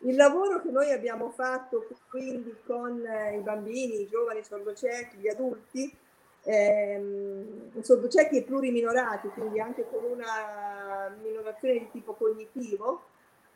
Il lavoro che noi abbiamo fatto quindi con eh, i bambini, i giovani sordociechi, gli adulti, ehm, sordociechi e pluriminorati, quindi anche con una minorazione di tipo cognitivo,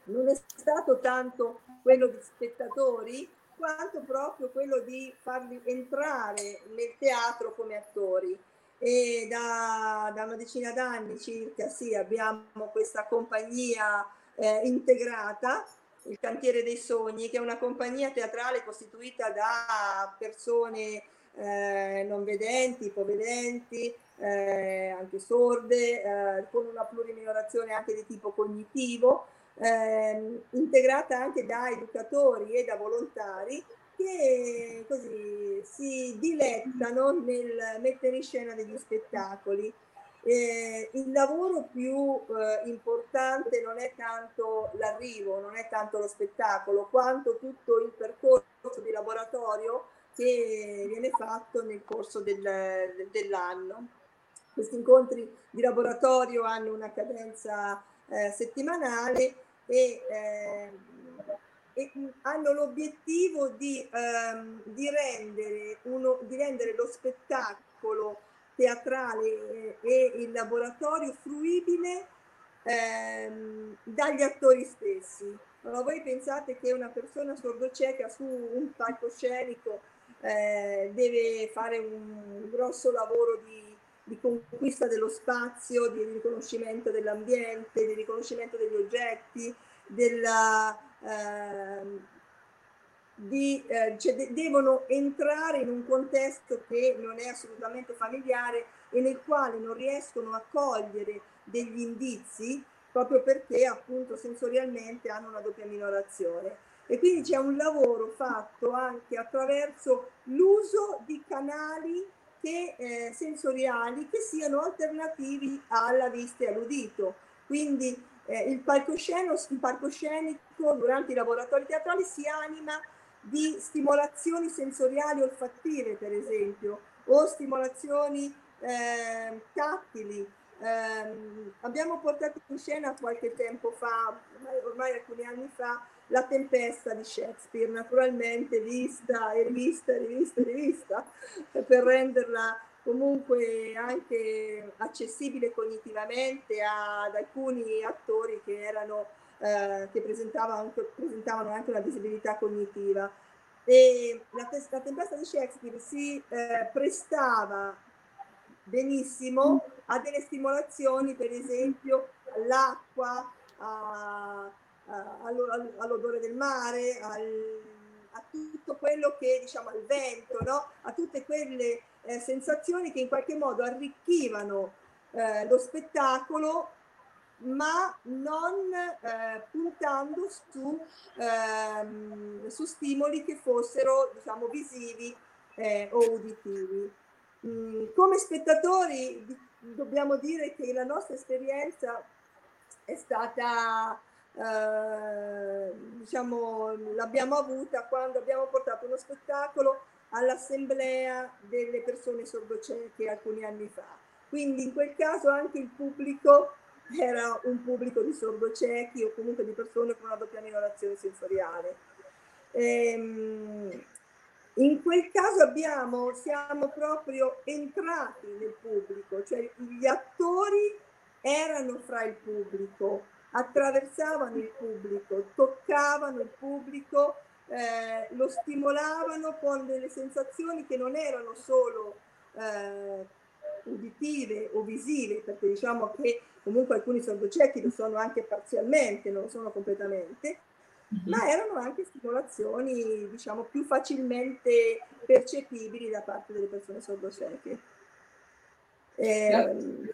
non è stato tanto quello di spettatori quanto proprio quello di farli entrare nel teatro come attori. E da, da una decina d'anni circa sì, abbiamo questa compagnia eh, integrata, il Cantiere dei Sogni, che è una compagnia teatrale costituita da persone eh, non vedenti, ipovedenti, eh, anche sorde, eh, con una pluriminorazione anche di tipo cognitivo, ehm, integrata anche da educatori e da volontari che così si dilettano nel mettere in scena degli spettacoli. Eh, il lavoro più eh, importante non è tanto l'arrivo, non è tanto lo spettacolo, quanto tutto il percorso di laboratorio che viene fatto nel corso del, dell'anno. Questi incontri di laboratorio hanno una cadenza eh, settimanale e, eh, e, hanno l'obiettivo di, ehm, di, rendere uno, di rendere lo spettacolo teatrale e il laboratorio fruibile ehm, dagli attori stessi. Allora, voi pensate che una persona sordocieca su un palcoscenico eh, deve fare un grosso lavoro di, di, conquista dello spazio, di riconoscimento dell'ambiente, di riconoscimento degli oggetti, della, eh, di, eh, cioè de- devono entrare in un contesto che non è assolutamente familiare e nel quale non riescono a cogliere degli indizi proprio perché appunto sensorialmente hanno una doppia minorazione. E quindi c'è un lavoro fatto anche attraverso l'uso di canali che, eh, sensoriali che siano alternativi alla vista e all'udito. Quindi eh, il, palcoscenico, il palcoscenico durante i laboratori teatrali si anima di stimolazioni sensoriali olfattive, per esempio, o stimolazioni eh, tattili. Eh, abbiamo portato in scena qualche tempo fa, ormai alcuni anni fa, la tempesta di Shakespeare, naturalmente vista e rivista rivista e rivista, per renderla comunque anche accessibile cognitivamente ad alcuni attori che erano eh, che presentavano anche, presentavano anche una visibilità cognitiva. E la, la tempesta di Shakespeare si eh, prestava benissimo a delle stimolazioni, per esempio all'acqua, a, a, all'odore del mare, al, a tutto quello che diciamo al vento, no? a tutte quelle eh, sensazioni che in qualche modo arricchivano eh, lo spettacolo ma non eh, puntando su, ehm, su, stimoli che fossero diciamo, visivi eh, o uditivi. Mm, come spettatori dobbiamo dire che la nostra esperienza è stata, eh, diciamo, l'abbiamo avuta quando abbiamo portato uno spettacolo all'assemblea delle persone sordocieche alcuni anni fa. Quindi in quel caso anche il pubblico era un pubblico di sordociechi o comunque di persone con una doppia minorazione sensoriale. Ehm, in quel caso abbiamo, siamo proprio entrati nel pubblico, cioè gli attori erano fra il pubblico, attraversavano il pubblico, toccavano il pubblico, eh, lo stimolavano con delle sensazioni che non erano solo eh, uditive o visive, perché diciamo che comunque alcuni sordociechi lo sono anche parzialmente, non lo sono completamente, mm-hmm. ma erano anche stimolazioni diciamo più facilmente percepibili da parte delle persone sordocieche. Eh,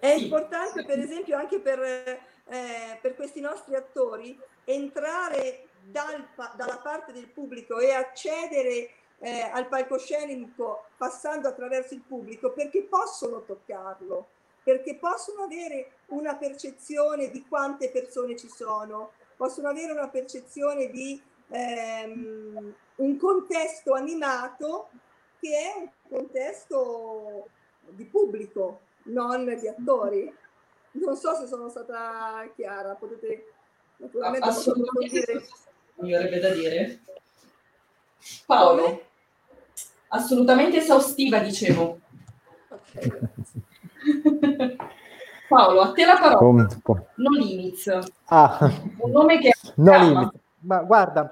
è importante per esempio anche per, eh, per questi nostri attori entrare dal, dalla parte del pubblico e accedere eh, al palcoscenico passando attraverso il pubblico perché possono toccarlo, perché possono avere una percezione di quante persone ci sono, possono avere una percezione di ehm, un contesto animato che è un contesto di pubblico, non di attori. Non so se sono stata chiara, potete naturalmente assolutamente mi verrebbe da dire. Paolo. Assolutamente esaustiva, dicevo. Paolo, a te la parola. No Limits. Ah. Un nome che... No Limits. Ma guarda,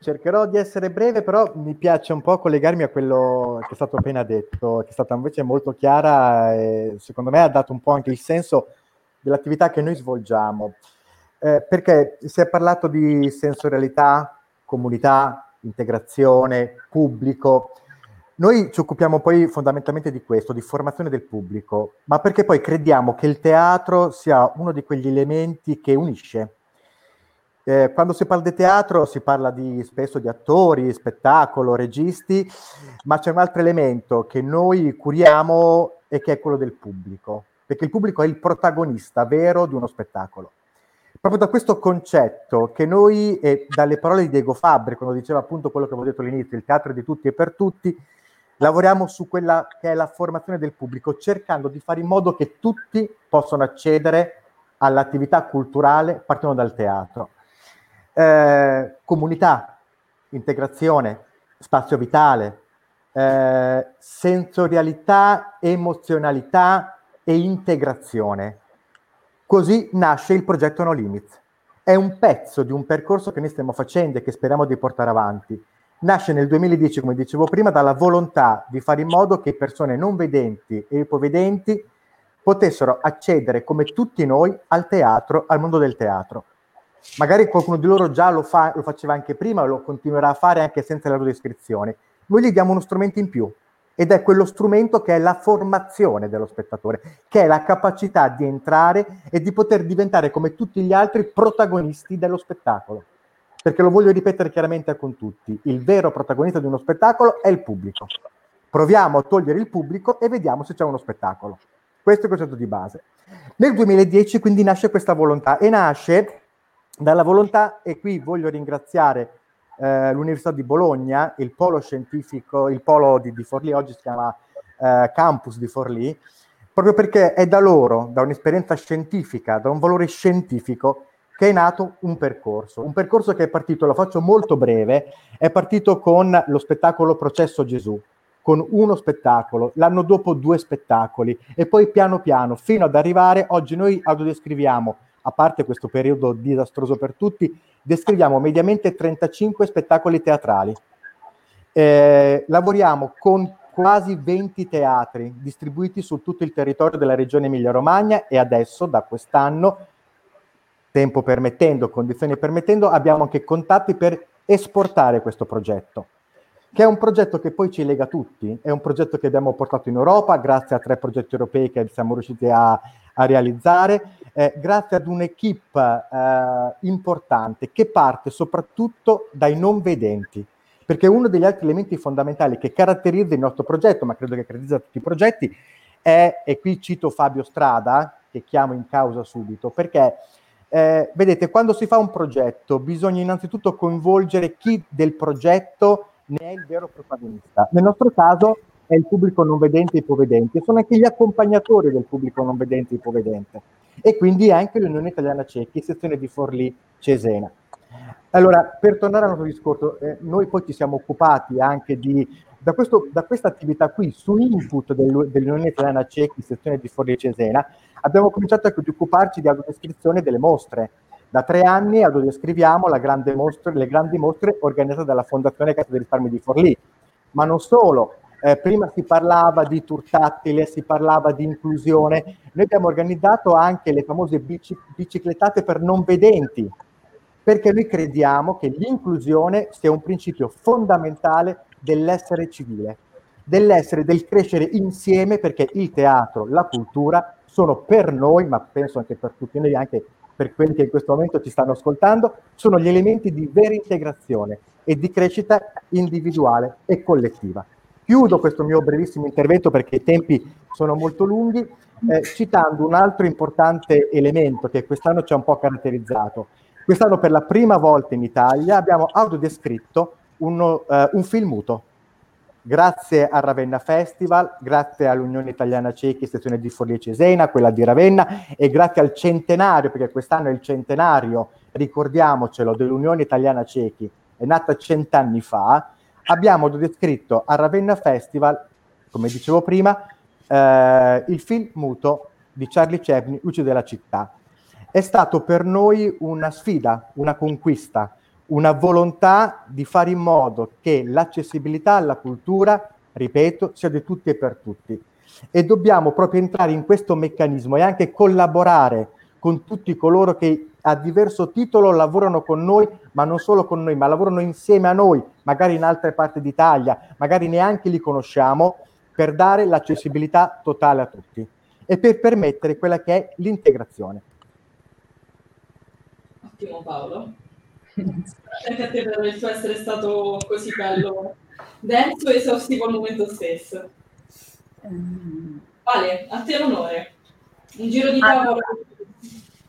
cercherò di essere breve, però mi piace un po' collegarmi a quello che è stato appena detto, che è stata invece molto chiara e secondo me ha dato un po' anche il senso dell'attività che noi svolgiamo. Eh, perché si è parlato di sensorialità, comunità, integrazione, pubblico. Noi ci occupiamo poi fondamentalmente di questo, di formazione del pubblico, ma perché poi crediamo che il teatro sia uno di quegli elementi che unisce. Eh, quando si parla di teatro si parla di, spesso di attori, spettacolo, registi, ma c'è un altro elemento che noi curiamo e che è quello del pubblico. perché il pubblico è il protagonista vero di uno spettacolo. Proprio da questo concetto che noi, e dalle parole di Diego Fabri, quando diceva appunto quello che avevo detto all'inizio, il teatro è di tutti e per tutti, lavoriamo su quella che è la formazione del pubblico, cercando di fare in modo che tutti possano accedere all'attività culturale partendo dal teatro. Eh, comunità, integrazione, spazio vitale, eh, sensorialità, emozionalità e integrazione. Così nasce il progetto No Limits. È un pezzo di un percorso che noi stiamo facendo e che speriamo di portare avanti. Nasce nel 2010, come dicevo prima, dalla volontà di fare in modo che persone non vedenti e ipovedenti potessero accedere, come tutti noi, al teatro, al mondo del teatro. Magari qualcuno di loro già lo, fa, lo faceva anche prima, lo continuerà a fare anche senza la loro iscrizione. Noi gli diamo uno strumento in più, ed è quello strumento che è la formazione dello spettatore, che è la capacità di entrare e di poter diventare come tutti gli altri protagonisti dello spettacolo. Perché lo voglio ripetere chiaramente con tutti, il vero protagonista di uno spettacolo è il pubblico. Proviamo a togliere il pubblico e vediamo se c'è uno spettacolo. Questo è il concetto di base. Nel 2010 quindi nasce questa volontà e nasce dalla volontà, e qui voglio ringraziare eh, l'Università di Bologna, il polo scientifico, il polo di, di Forlì, oggi si chiama eh, Campus di Forlì, proprio perché è da loro, da un'esperienza scientifica, da un valore scientifico, che è nato un percorso. Un percorso che è partito, lo faccio molto breve, è partito con lo spettacolo Processo Gesù, con uno spettacolo, l'anno dopo due spettacoli e poi piano piano fino ad arrivare, oggi noi autodescriviamo, a parte questo periodo disastroso per tutti, descriviamo mediamente 35 spettacoli teatrali. Eh, lavoriamo con quasi 20 teatri distribuiti su tutto il territorio della regione Emilia-Romagna e adesso, da quest'anno, tempo permettendo, condizioni permettendo, abbiamo anche contatti per esportare questo progetto, che è un progetto che poi ci lega tutti, è un progetto che abbiamo portato in Europa grazie a tre progetti europei che siamo riusciti a, a realizzare, eh, grazie ad un'equipe eh, importante che parte soprattutto dai non vedenti, perché uno degli altri elementi fondamentali che caratterizza il nostro progetto, ma credo che caratterizza tutti i progetti, è, e qui cito Fabio Strada, che chiamo in causa subito, perché eh, vedete, quando si fa un progetto bisogna innanzitutto coinvolgere chi del progetto ne è il vero protagonista. Nel nostro caso è il pubblico non vedente e ipovedente, sono anche gli accompagnatori del pubblico non vedente e ipovedente e quindi anche l'Unione Italiana Ciechi, sezione di Forlì Cesena. Allora, per tornare al nostro discorso, eh, noi poi ci siamo occupati anche di, da, questo, da questa attività qui, su input del, dell'Unione Italiana Ciechi, sezione di Forlì Cesena, abbiamo cominciato anche di occuparci di autodescrizione delle mostre. Da tre anni autodescriviamo mostre, le grandi mostre organizzate dalla Fondazione Cassa dei Risparmi di Forlì. Ma non solo, eh, prima si parlava di tour tattile, si parlava di inclusione, noi abbiamo organizzato anche le famose bici, biciclettate per non vedenti, perché noi crediamo che l'inclusione sia un principio fondamentale dell'essere civile, dell'essere, del crescere insieme, perché il teatro, la cultura sono per noi, ma penso anche per tutti noi, anche per quelli che in questo momento ci stanno ascoltando, sono gli elementi di vera integrazione e di crescita individuale e collettiva. Chiudo questo mio brevissimo intervento perché i tempi sono molto lunghi, eh, citando un altro importante elemento che quest'anno ci ha un po' caratterizzato. Quest'anno per la prima volta in Italia abbiamo autodescritto uno, eh, un film muto. Grazie al Ravenna Festival, grazie all'Unione Italiana Cechi, sezione di Forlì Cesena, quella di Ravenna, e grazie al centenario, perché quest'anno è il centenario, ricordiamocelo, dell'Unione Italiana Cechi, è nata cent'anni fa, abbiamo descritto a Ravenna Festival, come dicevo prima, eh, il film muto di Charlie Chaplin, Luce della città. È stato per noi una sfida, una conquista, una volontà di fare in modo che l'accessibilità alla cultura, ripeto, sia di tutti e per tutti. E dobbiamo proprio entrare in questo meccanismo e anche collaborare con tutti coloro che a diverso titolo lavorano con noi, ma non solo con noi, ma lavorano insieme a noi, magari in altre parti d'Italia, magari neanche li conosciamo, per dare l'accessibilità totale a tutti e per permettere quella che è l'integrazione. Ottimo Paolo. Grazie a te per il tuo essere stato così bello, denso e esaustivo al momento stesso. Vale, a te l'onore. Un giro di tavolo.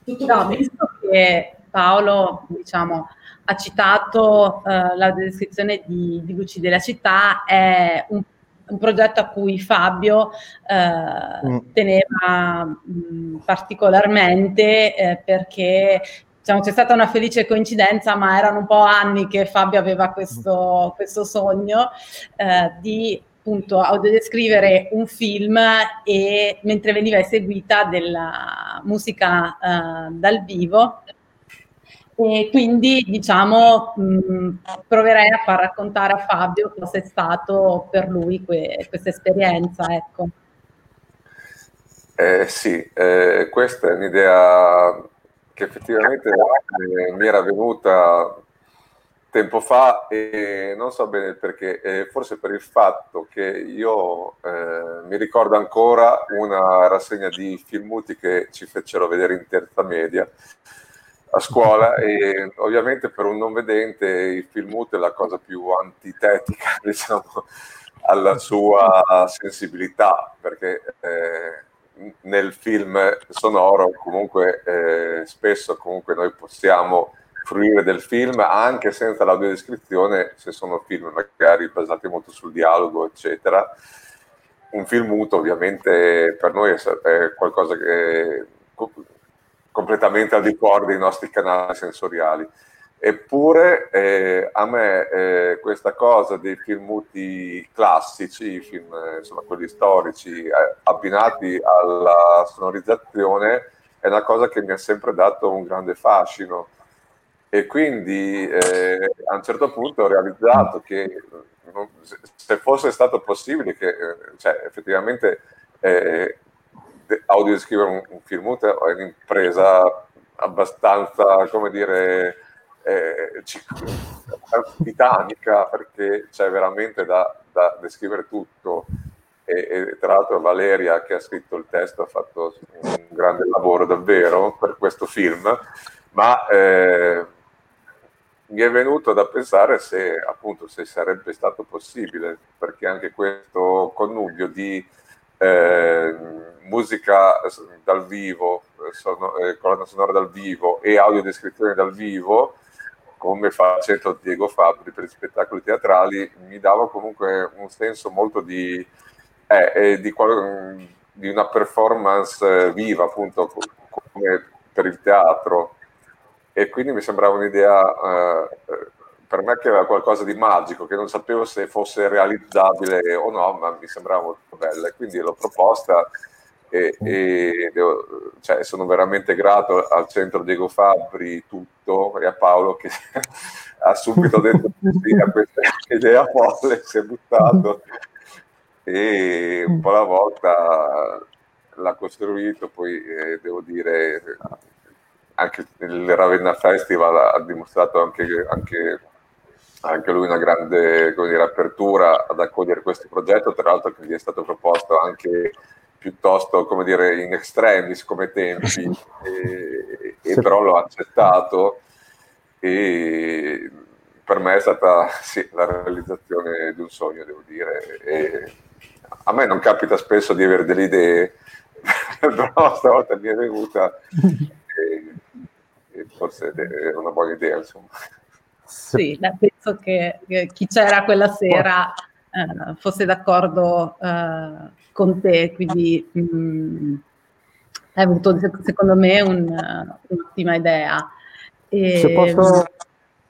Tutto No, visto che Paolo, diciamo, ha citato eh, la descrizione di, di Luci della città, è un, un progetto a cui Fabio eh, Mm. teneva mh, particolarmente eh, perché diciamo, c'è stata una felice coincidenza, ma erano un po' anni che Fabio aveva questo, questo sogno eh, di appunto audiodescrivere un film e mentre veniva eseguita della musica eh, dal vivo e quindi diciamo mh, proverei a far raccontare a Fabio cosa è stato per lui que- questa esperienza ecco. Eh, sì, eh, questa è un'idea che effettivamente eh, mi era venuta tempo fa e non so bene perché, forse per il fatto che io eh, mi ricordo ancora una rassegna di filmuti che ci fecero vedere in terza media a scuola e ovviamente per un non vedente il filmut è la cosa più antitetica, diciamo, alla sua sensibilità, perché eh, nel film sonoro comunque eh, spesso comunque noi possiamo fruire del film anche senza l'audiodescrizione se sono film magari basati molto sul dialogo eccetera. Un film muto ovviamente per noi è, qualcosa che è co- completamente al di fuori dei nostri canali sensoriali eppure eh, a me eh, questa cosa dei film muti classici film eh, insomma quelli storici eh, abbinati alla sonorizzazione è una cosa che mi ha sempre dato un grande fascino. E quindi eh, a un certo punto ho realizzato che non- se- se fosse stato possibile che eh, cioè, effettivamente eh, de- audiodescrivere un, un film muto è un'impresa abbastanza, come dire, eh, titanica perché c'è veramente da, da descrivere tutto. E, e tra l'altro Valeria che ha scritto il testo ha fatto un grande lavoro davvero per questo film. Ma eh, mi è venuto da pensare se appunto se sarebbe stato possibile, perché anche questo connubio di eh, musica dal vivo, sono- eh, colonna sonora dal vivo e audiodescrizione dal vivo, come fa il centro Diego Fabri per gli spettacoli teatrali, mi dava comunque un senso molto di, eh, eh, di, qual- di una performance eh, viva, appunto, co- come per il teatro. E quindi mi sembrava un'idea eh, eh, per me che aveva qualcosa di magico, che non sapevo se fosse realizzabile o no, ma mi sembrava molto bella. Quindi l'ho proposta e, e devo- cioè, sono veramente grato al centro Diego Fabri tutto e a Paolo che ha subito detto sì a questa idea folle, si è buttato. E un po' alla volta l'ha costruito, poi eh, devo dire anche il Ravenna Festival ha dimostrato anche, anche, anche lui una grande come dire, apertura ad accogliere questo progetto, tra l'altro che gli è stato proposto anche piuttosto come dire in extremis come tempi e, e Sì. però l'ho accettato e per me è stata sì, la realizzazione di un sogno devo dire e a me non capita spesso di avere delle idee però stavolta mi è venuta e, e forse è una buona idea insomma. Sì, penso che, che chi c'era quella sera eh, fosse d'accordo eh, con te, quindi mh, hai avuto sec- secondo me un, eh, un'ottima idea. E- Se posso,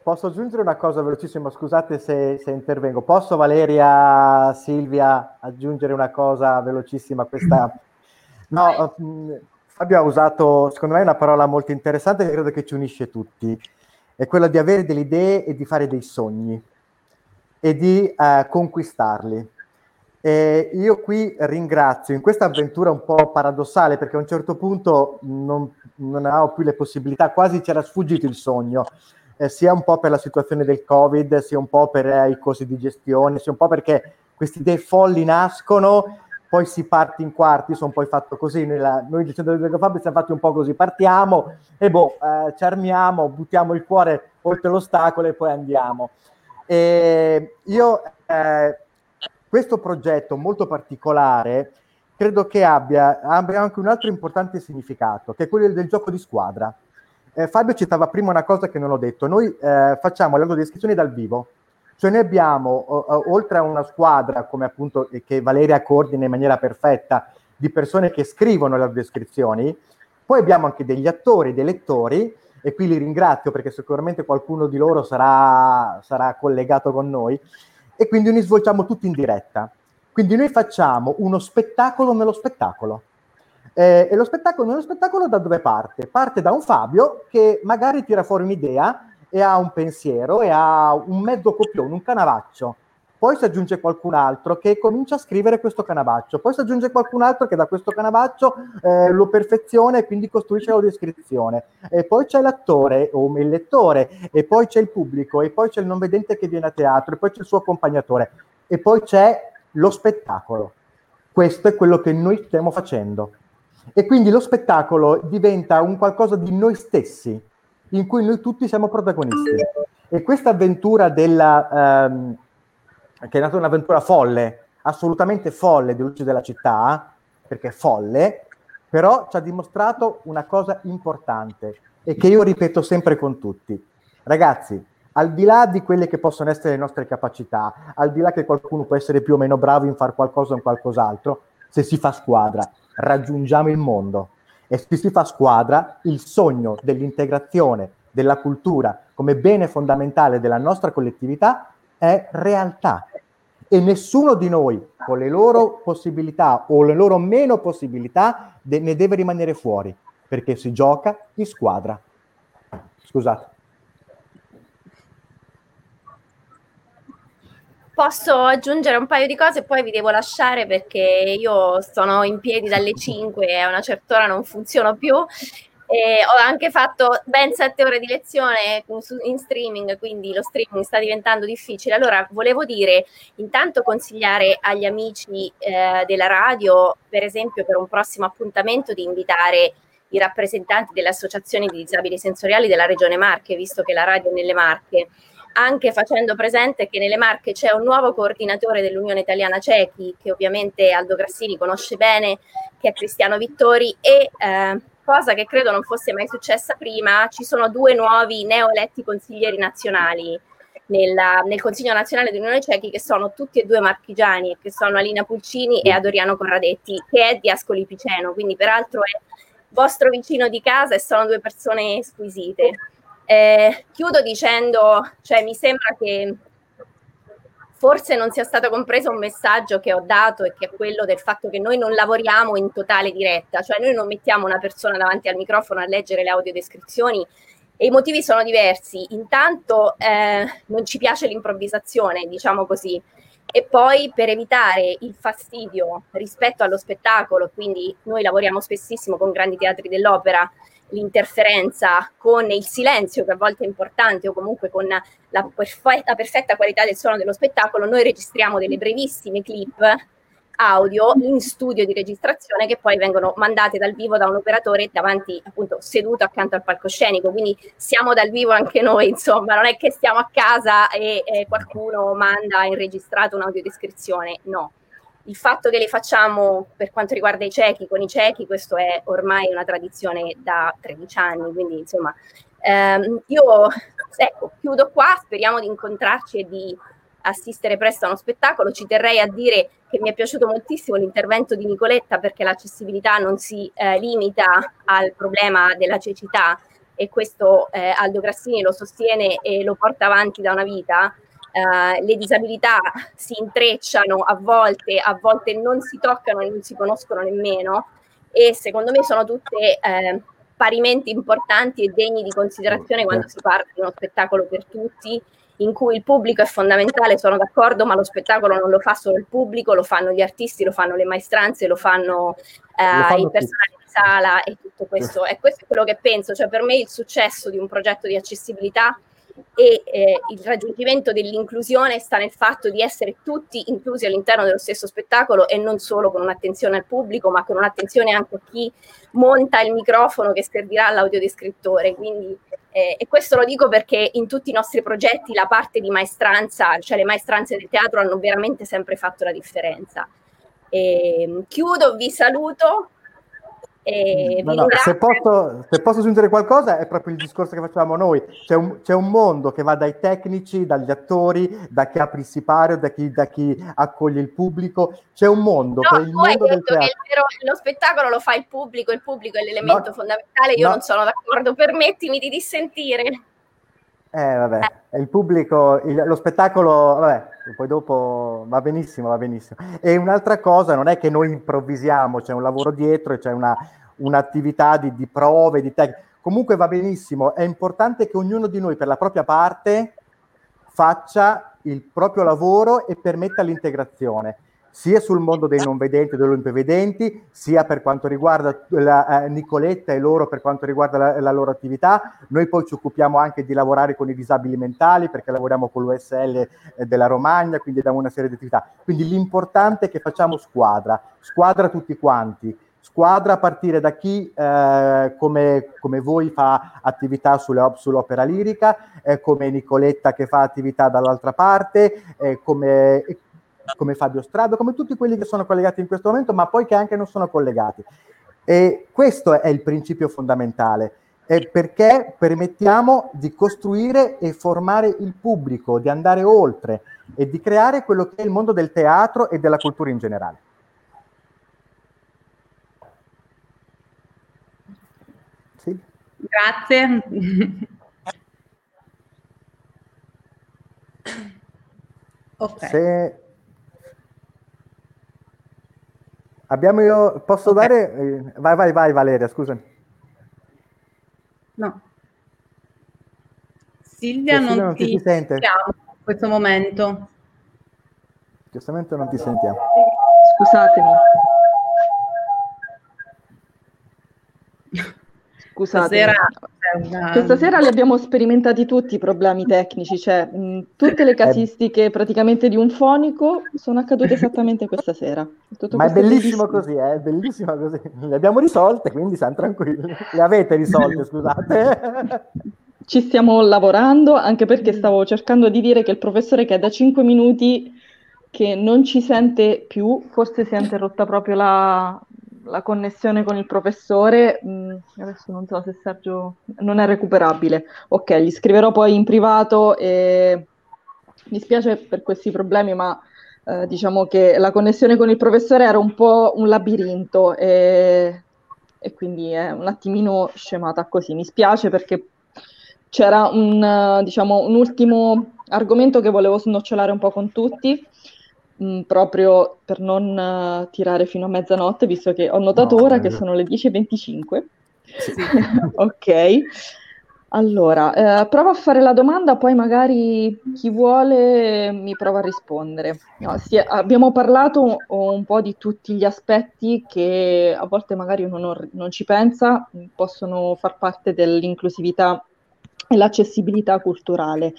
posso aggiungere una cosa velocissima, scusate se, se intervengo. Posso Valeria, Silvia, aggiungere una cosa velocissima questa... No, mh, Fabio ha usato, secondo me, una parola molto interessante che credo che ci unisce tutti. È quella di avere delle idee e di fare dei sogni e di eh, conquistarli. E io qui ringrazio in questa avventura un po' paradossale perché a un certo punto non, non avevo più le possibilità, quasi c'era sfuggito il sogno, eh, sia un po' per la situazione del Covid, sia un po' per eh, i costi di gestione, sia un po' perché queste idee folli nascono, poi si parte in quarti, sono poi fatto così, noi, la- noi del centro di Fabio siamo fatti un po' così, partiamo e boh, eh, ci armiamo, buttiamo il cuore oltre l'ostacolo e poi andiamo. E io eh, questo progetto molto particolare credo che abbia, abbia anche un altro importante significato, che è quello del gioco di squadra. Eh, Fabio citava prima una cosa che non ho detto, noi eh, facciamo le audiodescrizioni dal vivo, cioè noi abbiamo, o, oltre a una squadra, come appunto che Valeria coordina in maniera perfetta, di persone che scrivono le audiodescrizioni, poi abbiamo anche degli attori, dei lettori, e qui li ringrazio perché sicuramente qualcuno di loro sarà, sarà collegato con noi, e quindi noi svolgiamo tutti in diretta. Quindi noi facciamo uno spettacolo nello spettacolo. Eh, e lo spettacolo nello spettacolo da dove parte? Parte da un Fabio che magari tira fuori un'idea e ha un pensiero e ha un mezzo copione, un canavaccio. Poi si aggiunge qualcun altro che comincia a scrivere questo canavaccio, poi si aggiunge qualcun altro che da questo canavaccio eh, lo perfeziona e quindi costruisce la descrizione. E poi c'è l'attore o il lettore, e poi c'è il pubblico, e poi c'è il non vedente che viene a teatro, e poi c'è il suo accompagnatore, e poi c'è lo spettacolo. Questo è quello che noi stiamo facendo. E quindi lo spettacolo diventa un qualcosa di noi stessi, in cui noi tutti siamo protagonisti. E questa avventura della, ehm, che è nata un'avventura folle, assolutamente folle di Luce della città, perché è folle, però ci ha dimostrato una cosa importante e che io ripeto sempre con tutti. Ragazzi, al di là di quelle che possono essere le nostre capacità, al di là che qualcuno può essere più o meno bravo in fare qualcosa o in qualcos'altro, se si fa squadra, raggiungiamo il mondo. E se si fa squadra, il sogno dell'integrazione della cultura come bene fondamentale della nostra collettività è realtà. E nessuno di noi, con le loro possibilità o le loro meno possibilità, de- ne deve rimanere fuori, perché si gioca in squadra. Scusate. Posso aggiungere un paio di cose e poi vi devo lasciare perché io sono in piedi dalle 5 e a una certa ora non funziono più. E ho anche fatto ben sette ore di lezione in streaming, quindi lo streaming sta diventando difficile. Allora, volevo dire, intanto consigliare agli amici eh, della radio, per esempio, per un prossimo appuntamento, di invitare i rappresentanti delle associazioni di disabili sensoriali della Regione Marche, visto che la radio è nelle Marche anche facendo presente che nelle Marche c'è un nuovo coordinatore dell'Unione Italiana Cechi, che ovviamente Aldo Grassini conosce bene, che è Cristiano Vittori, e eh, cosa che credo non fosse mai successa prima, ci sono due nuovi neoeletti consiglieri nazionali nella, nel Consiglio nazionale dell'Unione Cechi, che sono tutti e due marchigiani, e che sono Alina Pulcini e Adoriano Corradetti, che è di Ascoli Piceno, quindi peraltro è vostro vicino di casa e sono due persone squisite. Eh, chiudo dicendo, cioè mi sembra che forse non sia stato compreso un messaggio che ho dato e che è quello del fatto che noi non lavoriamo in totale diretta, cioè noi non mettiamo una persona davanti al microfono a leggere le audiodescrizioni e i motivi sono diversi. Intanto eh, non ci piace l'improvvisazione, diciamo così, e poi per evitare il fastidio rispetto allo spettacolo, quindi noi lavoriamo spessissimo con grandi teatri dell'opera, l'interferenza con il silenzio che a volte è importante o comunque con la, perfe- la perfetta qualità del suono dello spettacolo, noi registriamo delle brevissime clip audio in studio di registrazione che poi vengono mandate dal vivo da un operatore davanti appunto seduto accanto al palcoscenico. Quindi siamo dal vivo anche noi insomma non è che stiamo a casa e, e qualcuno manda in registrato un'audiodescrizione no il fatto che le facciamo per quanto riguarda i ciechi con i ciechi, questo è ormai una tradizione da 13 anni, quindi insomma ehm, io ecco, chiudo qua, speriamo di incontrarci e di assistere presto a uno spettacolo. Ci terrei a dire che mi è piaciuto moltissimo l'intervento di Nicoletta perché l'accessibilità non si eh, limita al problema della cecità e questo eh, Aldo Grassini lo sostiene e lo porta avanti da una vita eh, le disabilità si intrecciano a volte, a volte non si toccano e non si conoscono nemmeno. E secondo me sono tutte eh, parimenti importanti e degni di considerazione quando si parla di uno spettacolo per tutti in cui il pubblico è fondamentale, sono d'accordo, ma lo spettacolo non lo fa solo il pubblico, lo fanno gli artisti, lo fanno le maestranze, lo fanno, eh, lo fanno i personaggi di sala e tutto questo. E questo è quello che penso, cioè per me il successo di un progetto di accessibilità e eh, il raggiungimento dell'inclusione sta nel fatto di essere tutti inclusi all'interno dello stesso spettacolo e non solo con un'attenzione al pubblico, ma con un'attenzione anche a chi monta il microfono che servirà all'audiodescrittore. Quindi, eh, e questo lo dico perché in tutti i nostri progetti la parte di maestranza, cioè le maestranze del teatro, hanno veramente sempre fatto la differenza. E, chiudo, vi saluto. E No, no, se, posso, se posso aggiungere qualcosa è proprio il discorso che facciamo noi. C'è un, c'è un mondo che va dai tecnici, dagli attori, da chi apre il sipario, da chi, da chi accoglie il pubblico. C'è un mondo No, che è il mondo del che teatro. vero- lo spettacolo lo fa il pubblico, il pubblico è l'elemento fondamentale, io no. non sono d'accordo, permettimi di dissentire. Eh, vabbè, è il pubblico, il- lo spettacolo, vabbè, poi dopo va benissimo, va benissimo. E un'altra cosa, non è che noi improvvisiamo, c'è un lavoro dietro e c'è una, un'attività di, di prove, di tecniche. Comunque va benissimo, è importante che ognuno di noi per la propria parte faccia il proprio lavoro e permetta l'integrazione, sia sul mondo dei non vedenti e degli imprevedenti, sia per quanto riguarda la, eh, Nicoletta e loro per quanto riguarda la, la loro attività. Noi poi ci occupiamo anche di lavorare con i disabili mentali perché lavoriamo con l'USL eh, della Romagna, quindi abbiamo una serie di attività. Quindi l'importante è che facciamo squadra, squadra tutti quanti. Squadra a partire da chi eh, come, come voi fa attività sulle, sull'opera lirica, eh, come Nicoletta che fa attività dall'altra parte, eh, come, come Fabio Strado, come tutti quelli che sono collegati in questo momento, ma poi che anche non sono collegati. E questo è il principio fondamentale, è perché permettiamo di costruire e formare il pubblico, di andare oltre e di creare quello che è il mondo del teatro e della cultura in generale. Sì. Grazie. ok. Se abbiamo io, posso dare, eh, vai, vai, vai Valeria, scusami. No. Silvia, Silvia, non, non ti ti sente. sentiamo in questo momento. Giustamente non ti sentiamo. Scusatemi. Scusate. Stasera una- Questa sera li abbiamo sperimentati tutti i problemi tecnici, cioè mh, tutte Eh. le casistiche praticamente di un fonico sono accadute esattamente questa sera. Tutto Ma è bellissimo così, eh, è bellissimo così. Le abbiamo risolte, quindi siamo tranquilli. Le avete risolte, scusate. Ci stiamo lavorando, anche perché stavo cercando di dire che il professore che è da 5 minuti che non ci sente più, forse si è interrotta proprio la, la connessione con il professore. Mm, adesso non so se Sergio non è recuperabile. Ok, gli scriverò poi in privato e mi spiace per questi problemi, ma eh, diciamo che la connessione con il professore era un po' un labirinto e, e quindi è un attimino scemata così. Mi spiace perché c'era un, eh, diciamo, un ultimo argomento che volevo snocciolare un po' con tutti, mh, proprio per non eh, tirare fino a mezzanotte, visto che ho notato No, ora che sono le 10.25. ok. Allora, eh, provo a fare la domanda, poi magari chi vuole mi prova a rispondere. No, sì, abbiamo parlato un po' di tutti gli aspetti che a volte magari uno non, non ci pensa, possono far parte dell'inclusività e l'accessibilità culturale.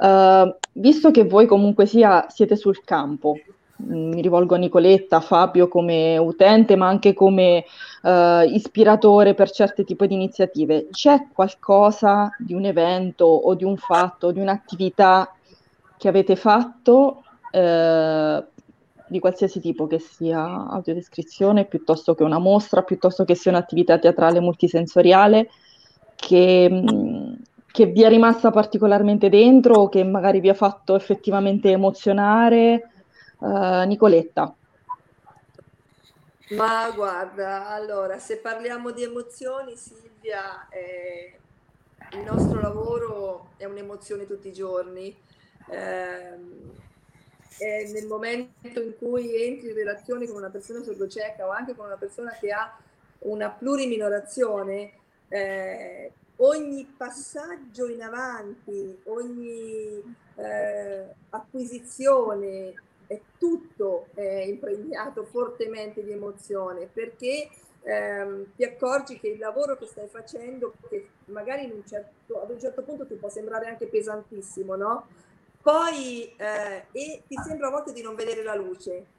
Eh, visto che voi comunque sia siete sul campo, mh, mi rivolgo a Nicoletta, Fabio come utente, ma anche come eh, ispiratore per certi tipi di iniziative, c'è qualcosa di un evento o di un fatto, di un'attività che avete fatto eh, di qualsiasi tipo, che sia audiodescrizione, piuttosto che una mostra, piuttosto che sia un'attività teatrale multisensoriale, che, mh, che vi è rimasta particolarmente dentro o che magari vi ha fatto effettivamente emozionare? Eh, Nicoletta. Ma guarda, allora, se parliamo di emozioni, Silvia, eh, il nostro lavoro è un'emozione tutti i giorni. Ehm, e nel momento in cui entri in relazione con una persona sordocieca o anche con una persona che ha una pluriminorazione, eh, ogni passaggio in avanti, ogni eh, acquisizione è tutto eh, impregnato fortemente di emozione perché ehm, ti accorgi che il lavoro che stai facendo, che magari un certo, ad un certo punto ti può sembrare anche pesantissimo, no? Poi eh, e ti sembra a volte di non vedere la luce.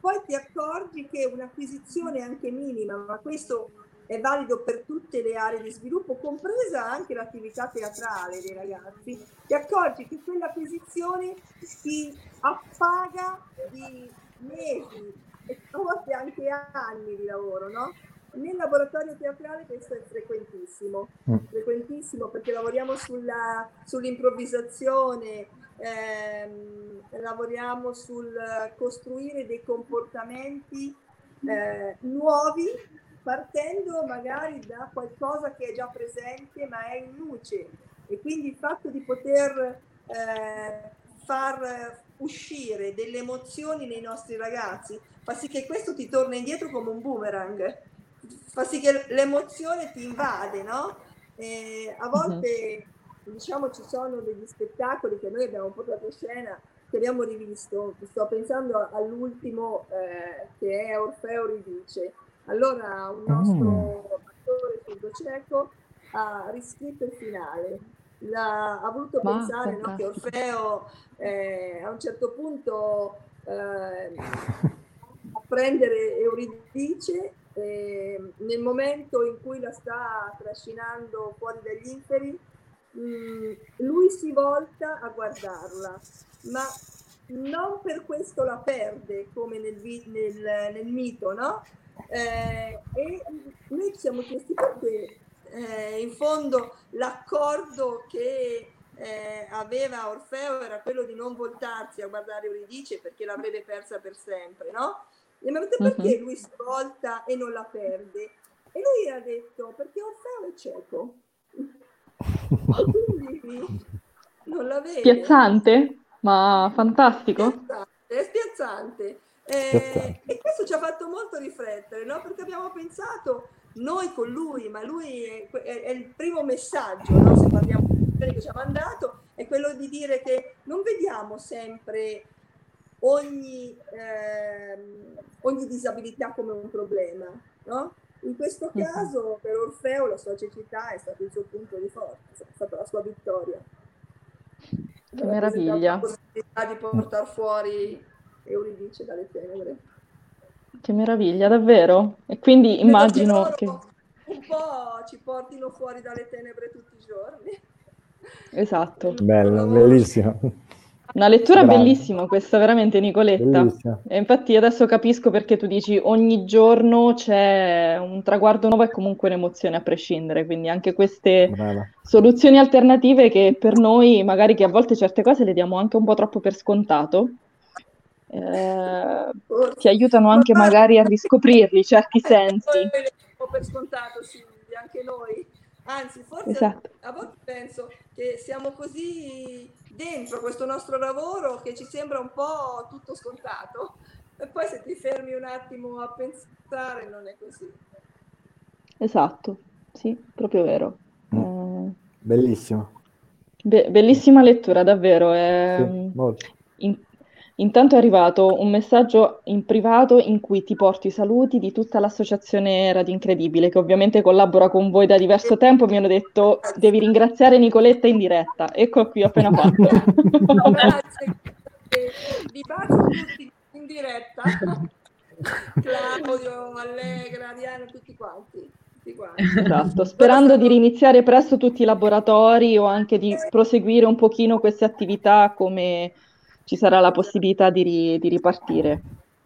Poi ti accorgi che un'acquisizione anche minima, ma questo è valido per tutte le aree di sviluppo, compresa anche l'attività teatrale dei ragazzi, ti accorgi che quell'acquisizione ti appaga di mesi e a volte anche anni di lavoro, no? Nel laboratorio teatrale questo è frequentissimo, Mm. frequentissimo perché lavoriamo sulla, sull'improvvisazione, ehm, lavoriamo sul costruire dei comportamenti eh, nuovi partendo magari da qualcosa che è già presente ma è in luce e quindi il fatto di poter eh, far uscire delle emozioni nei nostri ragazzi fa sì che questo ti torna indietro come un boomerang, fa sì che l'emozione ti invade, no? E a volte diciamo ci sono degli spettacoli che noi abbiamo portato a scena che abbiamo rivisto, sto pensando all'ultimo eh, che è Orfeo Ridice. Allora un nostro attore sordo cieco ha riscritto il finale, L'ha- ha voluto Ma, pensare no, che. Orfeo eh, a un certo punto eh, a prendere Euridice eh, nel momento in cui la sta trascinando fuori dagli inferi mm, lui si volta a guardarla ma non per questo la perde come nel, nel- nel mito no? Eh, e noi ci siamo chiesti perché eh, in fondo l'accordo che eh, aveva Orfeo era quello di non voltarsi a guardare Euridice perché l'avrebbe persa per sempre, no? E mi ha detto perché Mhm. lui si volta e non la perde? E lui ha detto perché Orfeo è cieco. Quindi non la vede. Spiazzante, ma fantastico. È spiazzante. Eh, e questo ci ha fatto molto riflettere, no? Perché abbiamo pensato noi con lui, ma lui è, è- è il primo messaggio, no? Se parliamo di che ci ha mandato, è quello di dire che non vediamo sempre ogni, ehm, ogni disabilità come un problema, no? In questo Mhm. caso per Orfeo la sua cecità è stato il suo punto di forza, è stata la sua vittoria. Che meraviglia, La possibilità di portare fuori Euridice dalle tenebre. che meraviglia, davvero. E quindi immagino che... un po' ci portino fuori dalle tenebre tutti i giorni. Esatto. Bello, bellissimo. Una lettura Bravo. bellissima questa, veramente Nicoletta. Bellissima. E infatti adesso capisco perché tu dici ogni giorno c'è un traguardo nuovo e comunque un'emozione a prescindere, quindi anche queste Brava. soluzioni alternative che per noi magari che a volte certe cose le diamo anche un po' troppo per scontato, eh, ti aiutano anche magari a riscoprirli certi sensi. Per scontato, Silvia, anche noi. Anzi, forse Esatto. a volte penso che siamo così dentro questo nostro lavoro che ci sembra un po' tutto scontato. E poi se ti fermi un attimo a pensare non è così. Esatto, sì, proprio vero. Eh, Bellissimo. be- bellissima lettura, davvero. eh, Sì, molto. in- intanto è arrivato un messaggio in privato in cui ti porto i saluti di tutta l'associazione Radio Incredibile, che ovviamente collabora con voi da diverso tempo. Mi hanno detto devi ringraziare Nicoletta in diretta. Ecco qui, ho appena fatto. Grazie, eh, vi bacio tutti in diretta. Claudio, Allegra, Diana, tutti quanti. Tutti quanti. Esatto, sperando di riniziare presto tutti i laboratori o anche di proseguire un pochino queste attività come ci sarà la possibilità di, ri- di ripartire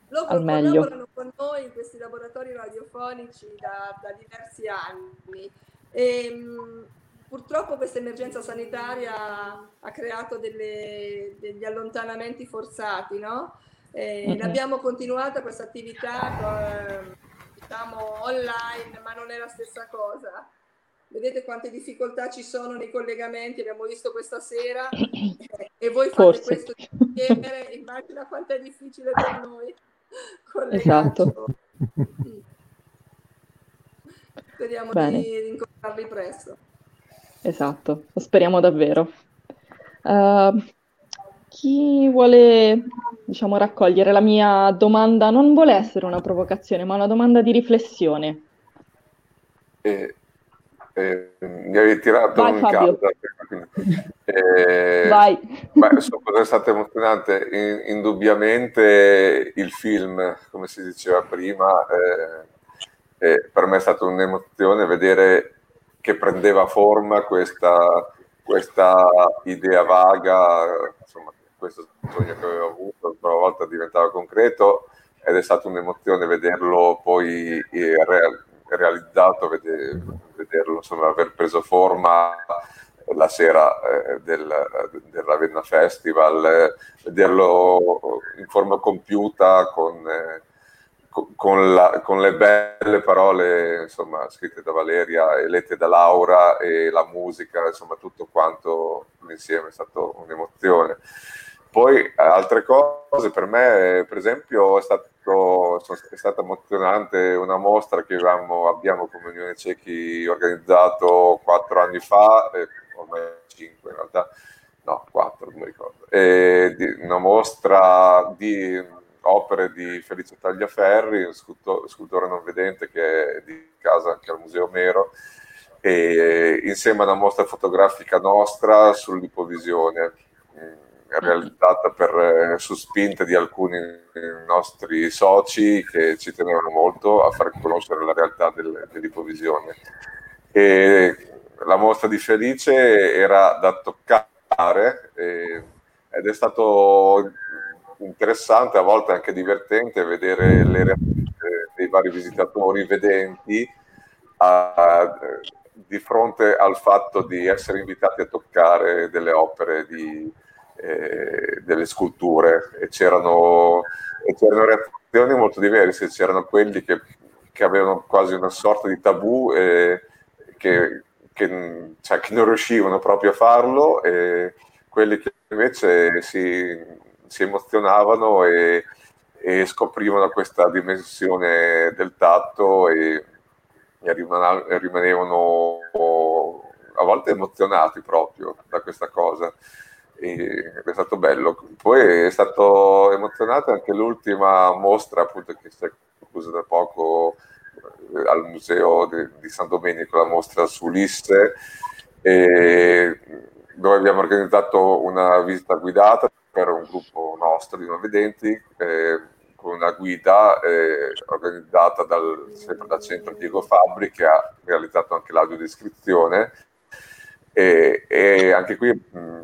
Loro al meglio. collaborano con noi in questi laboratori radiofonici da, da diversi anni. E, mh, purtroppo questa emergenza sanitaria ha creato delle- degli allontanamenti forzati, no? E Mhm. L'abbiamo continuata questa attività eh, diciamo online, ma non è la stessa cosa. Vedete quante difficoltà ci sono nei collegamenti, abbiamo visto questa sera, eh, e voi fate Forse. questo insieme, immagina quanto è difficile per noi collegarci. Esatto. Speriamo Bene. di incontrarvi presto. Esatto, lo speriamo davvero. Uh, chi vuole, diciamo, raccogliere la mia domanda non vuole essere una provocazione, ma una domanda di riflessione. E, e, mi hai tirato Vai, in Fabio. casa. Eh, Vai. beh, so cosa è stato emozionante? In- indubbiamente il film, come si diceva prima, eh, eh, per me è stata un'emozione vedere che prendeva forma questa, questa idea vaga, insomma, questo sogno che avevo avuto, una volta diventava concreto ed è stata un'emozione vederlo poi eh, real- realizzato, vede- vederlo insomma, aver preso forma la sera eh, del, del, Ravenna Festival, eh, vederlo in forma compiuta con, eh, con, la, con, le belle parole insomma, scritte da Valeria e lette da Laura e la musica, insomma tutto quanto insieme è stato un'emozione. Poi altre cose per me, per esempio, è, stato, è stata emozionante una mostra che avevamo, abbiamo come Unione Cechi organizzato quattro anni fa, eh, ormai cinque in realtà, no, quattro, non mi ricordo, e di, una mostra di opere di Felice Tagliaferri, scultore, scultore non vedente che è di casa anche al Museo Mero, e insieme a una mostra fotografica nostra sull'ipovisione realizzata per, eh, su spinta di alcuni nostri soci che ci tenevano molto a far conoscere la realtà del, dell'ipovisione. E la mostra di Felice era da toccare e, ed è stato interessante, a volte anche divertente, vedere le reazioni dei vari visitatori vedenti a, di fronte al fatto di essere invitati a toccare delle opere di, eh, delle sculture e c'erano, e c'erano, reazioni molto diverse, c'erano quelli che, che, avevano quasi una sorta di tabù e che, che, cioè, che non riuscivano proprio a farlo e quelli che invece si, si emozionavano e, e, scoprivano questa dimensione del tatto e, e rimanevano a volte emozionati proprio da questa cosa è stato bello. Poi è stato emozionante anche l'ultima mostra appunto che si è conclusa da poco eh, al museo di, San Domenico, la mostra su Ulisse, dove abbiamo organizzato una visita guidata per un gruppo nostro di non vedenti eh, con una guida eh, organizzata dal, sempre dal centro Diego Fabri che ha realizzato anche l'audiodescrizione e, e anche qui mh,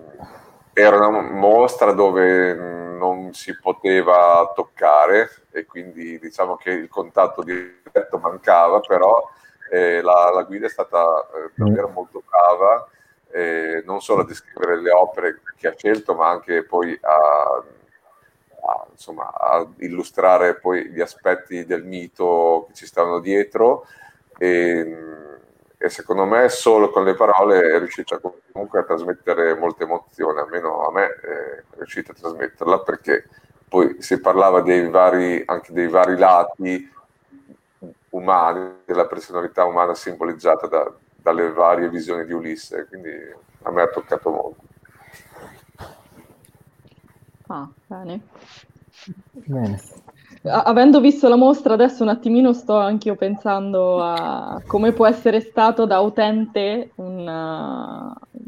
era una mostra dove non si poteva toccare e quindi diciamo che il contatto diretto mancava, però eh, la, la, guida è stata eh, davvero molto brava, eh, non solo a descrivere le opere che ha scelto, ma anche poi a, a, insomma, a illustrare poi gli aspetti del mito che ci stavano dietro. E, e secondo me solo con le parole è riuscita comunque a trasmettere molta emozione, almeno a me è riuscita a trasmetterla perché poi si parlava dei vari, anche dei vari lati umani, della personalità umana simboleggiata da, dalle varie visioni di Ulisse, quindi a me ha toccato molto. Ah, bene. Bene avendo visto la mostra adesso un attimino sto anche io pensando a come può essere stato da utente un, uh,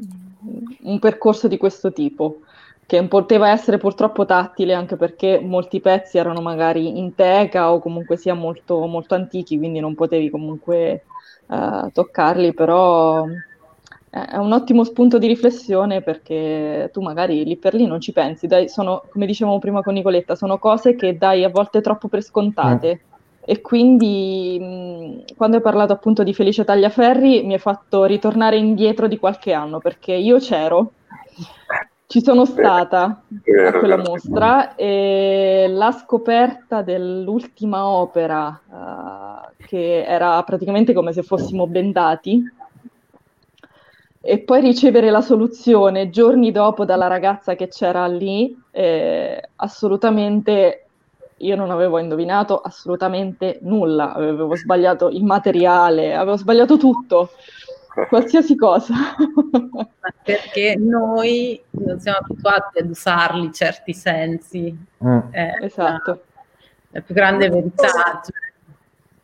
un percorso di questo tipo che poteva essere purtroppo tattile anche perché molti pezzi erano magari in teca o comunque sia molto, molto antichi quindi non potevi comunque uh, toccarli però è un ottimo spunto di riflessione perché tu magari lì per lì non ci pensi, dai, sono, come dicevamo prima con Nicoletta, sono cose che dai a volte troppo per scontate. Mm. E quindi mh, quando hai parlato appunto di Felice Tagliaferri mi hai fatto ritornare indietro di qualche anno perché io c'ero, ci sono stata a quella mostra e la scoperta dell'ultima opera uh, che era praticamente come se fossimo bendati e poi ricevere la soluzione giorni dopo dalla ragazza che c'era lì, eh, assolutamente io non avevo indovinato assolutamente nulla, avevo sbagliato il materiale, avevo sbagliato tutto, qualsiasi cosa. Perché noi non siamo abituati ad usarli certi sensi. Mm. Eh, esatto. La più grande verità. Cioè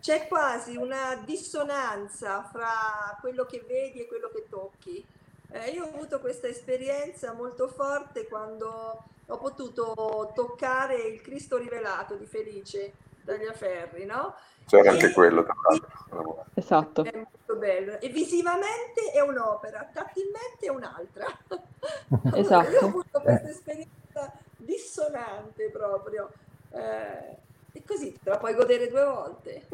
c'è quasi una dissonanza fra quello che vedi e quello che tocchi. Eh, io ho avuto questa esperienza molto forte quando ho potuto toccare il Cristo rivelato di Felice Tagliaferri, no? C'era e, anche quello, tra l'altro. Esatto. È molto bello. E visivamente è un'opera, tattilmente è un'altra. Esatto. Io ho avuto questa esperienza dissonante proprio. Eh, così te la puoi godere due volte.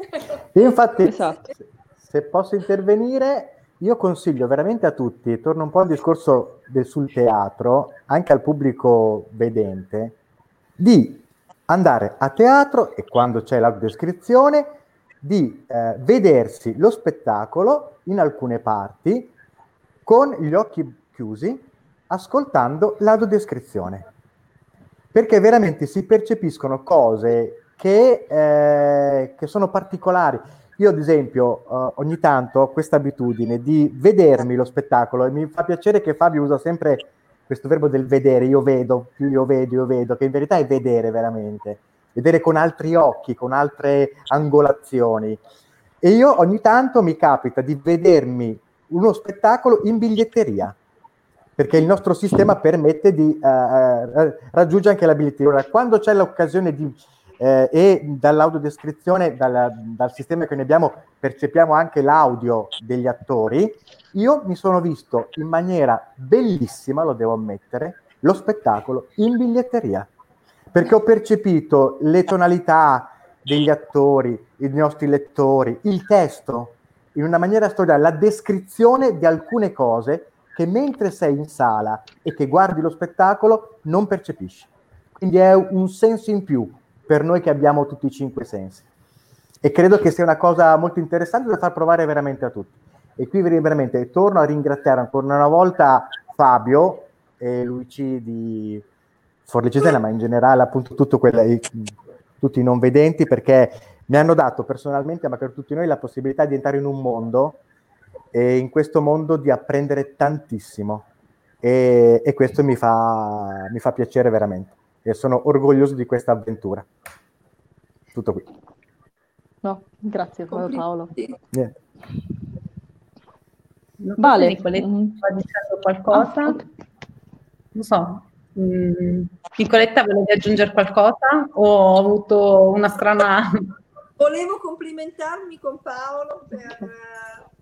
Io infatti, esatto. se, se posso intervenire, io consiglio veramente a tutti, torno un po' al discorso del, sul teatro, anche al pubblico vedente, di andare a teatro e quando c'è la descrizione di eh, vedersi lo spettacolo in alcune parti con gli occhi chiusi, ascoltando l'audiodescrizione. Perché veramente si percepiscono cose che, eh, che sono particolari. Io, ad esempio, uh, ogni tanto ho questa abitudine di vedermi lo spettacolo e mi fa piacere che Fabio usa sempre questo verbo del vedere, io vedo, più io vedo, io vedo, che in verità è vedere veramente, vedere con altri occhi, con altre angolazioni. E io ogni tanto mi capita di vedermi uno spettacolo in biglietteria, perché il nostro sistema permette di uh, uh, raggiungere anche la biglietteria. Quando c'è l'occasione di eh, e dall'audiodescrizione, dal, dal sistema che noi abbiamo, percepiamo anche l'audio degli attori. Io mi sono visto in maniera bellissima, lo devo ammettere, lo spettacolo in biglietteria, perché ho percepito le tonalità degli attori, i nostri lettori, il testo, in una maniera storica, la descrizione di alcune cose che mentre sei in sala e che guardi lo spettacolo non percepisci. Quindi è un senso in più, per noi che abbiamo tutti i cinque sensi. E credo che sia una cosa molto interessante da far provare veramente a tutti. E qui veramente torno a ringraziare ancora una volta Fabio e Luigi di Forlicesena, ma in generale appunto quelle, tutti i non vedenti, perché mi hanno dato personalmente, ma per tutti noi, la possibilità di entrare in un mondo e in questo mondo di apprendere tantissimo. E, e questo mi fa, mi fa piacere veramente e sono orgoglioso di questa avventura. Tutto qui. No, grazie Paolo. Niente. Non vale. Nicoletta mm. sta dicendo qualcosa? Ah, okay. Non so. Mm. Nicoletta, volevi aggiungere qualcosa o ho avuto una strana... Volevo complimentarmi con Paolo per,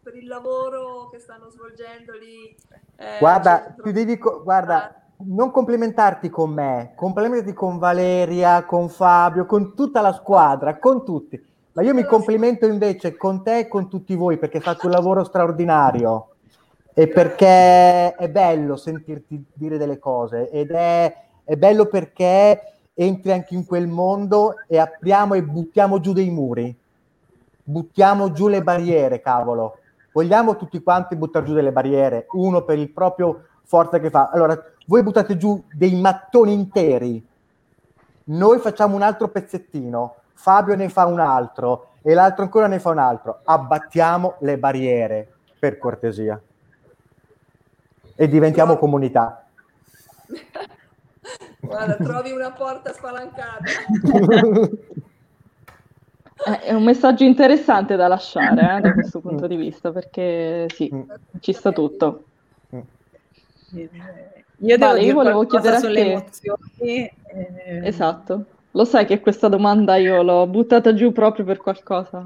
per il lavoro che stanno svolgendo lì. Eh, guarda, ti devi, guarda, non complimentarti con me, complimentati con Valeria, con Fabio, con tutta la squadra, con tutti. Ma io mi complimento invece con te e con tutti voi perché fate un lavoro straordinario e perché è bello sentirti dire delle cose ed è, è bello perché entri anche in quel mondo e apriamo e buttiamo giù dei muri, buttiamo giù le barriere, cavolo. Vogliamo tutti quanti buttare giù delle barriere, uno per il proprio forza che fa. Allora, voi buttate giù dei mattoni interi, noi facciamo un altro pezzettino, Fabio ne fa un altro e l'altro ancora ne fa un altro. Abbattiamo le barriere, per cortesia. E diventiamo comunità. Guarda, trovi una porta spalancata. È un messaggio interessante da lasciare eh, da questo punto di vista, perché sì, mm. ci sta tutto. Io devo vale, io volevo chiedere sulle emozioni. Eh... Esatto. Lo sai che questa domanda io l'ho buttata giù proprio per qualcosa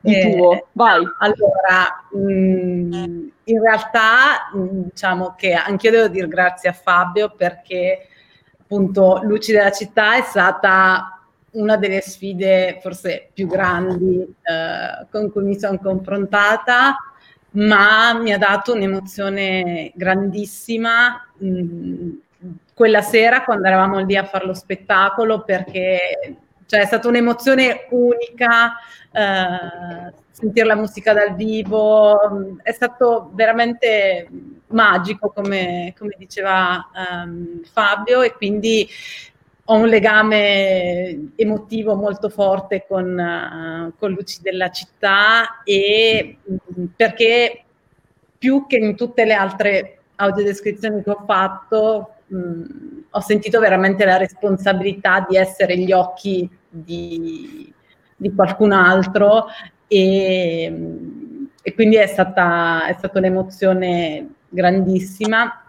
di eh, tuo. Vai. Allora, mh, mm, in realtà mm, diciamo che anch'io devo dire grazie a Fabio perché appunto Luci della città è stata una delle sfide forse più grandi eh, con cui mi sono confrontata ma mi ha dato un'emozione grandissima quella sera quando eravamo lì a fare lo spettacolo perché cioè, è stata un'emozione unica eh, sentire la musica dal vivo, è stato veramente magico come, come diceva um, Fabio e quindi ho un legame emotivo molto forte con, uh, con Luci della città e mm, perché più che in tutte le altre audiodescrizioni che ho fatto mh, mm, ho sentito veramente la responsabilità di essere gli occhi di, di qualcun altro e, e quindi è stata, è stata un'emozione grandissima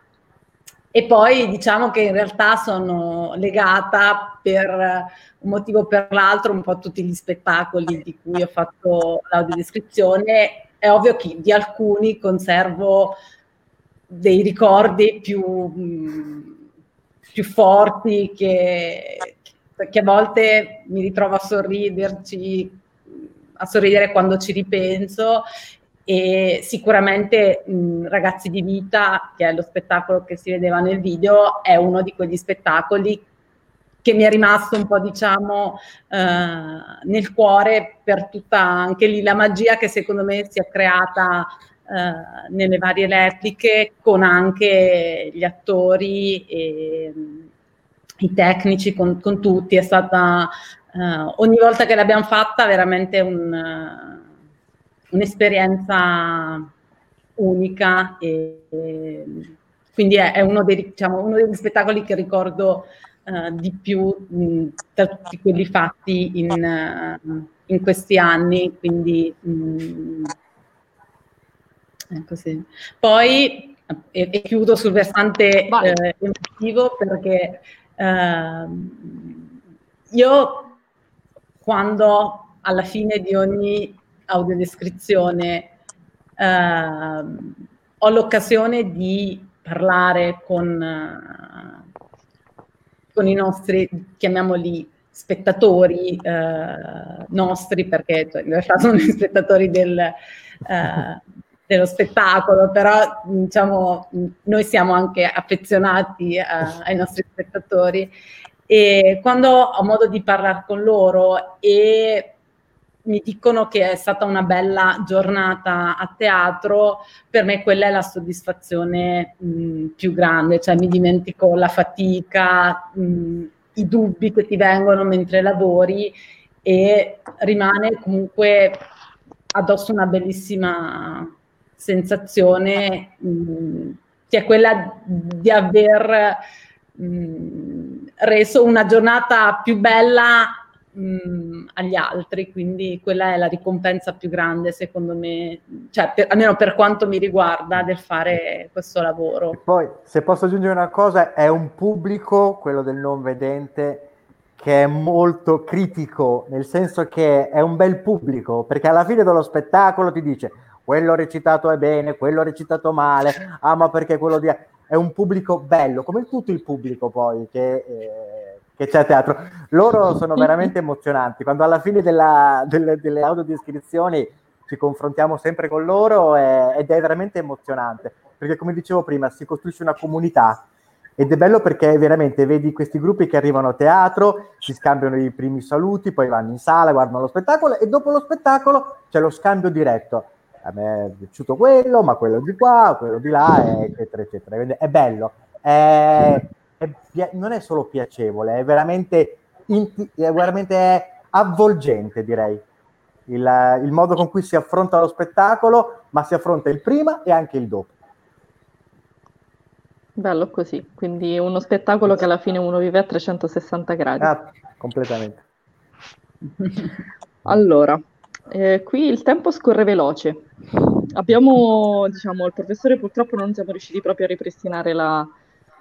e poi diciamo che in realtà sono legata per un motivo o per l'altro un po' a tutti gli spettacoli di cui ho fatto l'audiodescrizione. È ovvio che di alcuni conservo dei ricordi più, più forti che, perché a volte mi ritrovo a sorriderci, a sorridere quando ci ripenso e sicuramente mh, Ragazzi di Vita, che è lo spettacolo che si vedeva nel video, è uno di quegli spettacoli che mi è rimasto un po' diciamo eh, nel cuore per tutta anche lì la magia che secondo me si è creata eh, nelle varie repliche con anche gli attori e i tecnici con, con tutti. È stata eh, ogni volta che l'abbiamo fatta veramente un, un'esperienza unica e, e quindi è, è uno, dei, diciamo, uno degli spettacoli che ricordo uh, di più mh, tra tutti quelli fatti in, uh, in questi anni, quindi mh, ecco sì. Poi e, e, chiudo sul versante eh, emotivo perché eh, io quando alla fine di ogni audiodescrizione eh, ho l'occasione di parlare con con i nostri, chiamiamoli spettatori eh, nostri, perché cioè, in realtà sono gli spettatori del, eh, dello spettacolo, però diciamo, noi siamo anche affezionati eh, ai nostri spettatori. E quando ho modo di parlare con loro e mi dicono che è stata una bella giornata a teatro, per me quella è la soddisfazione mh, più grande, cioè mi dimentico la fatica, mh, i dubbi che ti vengono mentre lavori e rimane comunque addosso una bellissima sensazione mh, che è quella di aver reso una giornata più bella mh, agli altri, quindi quella è la ricompensa più grande secondo me, cioè per, almeno per quanto mi riguarda del fare questo lavoro. E poi, se posso aggiungere una cosa, è un pubblico, quello del non vedente, che è molto critico, nel senso che è un bel pubblico, perché alla fine dello spettacolo ti dice quello recitato è bene, quello recitato male, ah ma perché quello di... È un pubblico bello, come tutto il pubblico poi, che... Eh, che c'è a teatro. Loro sono veramente emozionanti. Quando alla fine della, delle, delle audiodescrizioni ci confrontiamo sempre con loro è, ed è veramente emozionante. Perché come dicevo prima, si costruisce una comunità ed è bello perché veramente vedi questi gruppi che arrivano a teatro, si scambiano i primi saluti, poi vanno in sala, guardano lo spettacolo e dopo lo spettacolo c'è lo scambio diretto. A me è piaciuto quello, ma quello di qua, quello di là, eccetera, eccetera. Quindi è bello. È, è, non è solo piacevole, è veramente, inti- è veramente avvolgente, direi. Il, il modo con cui si affronta lo spettacolo, ma si affronta il prima e anche il dopo. Bello così, quindi uno spettacolo che alla fine uno vive a 360 gradi. Ah, completamente. allora, eh, qui il tempo scorre veloce. Abbiamo, diciamo, il professore purtroppo non siamo riusciti proprio a ripristinare la,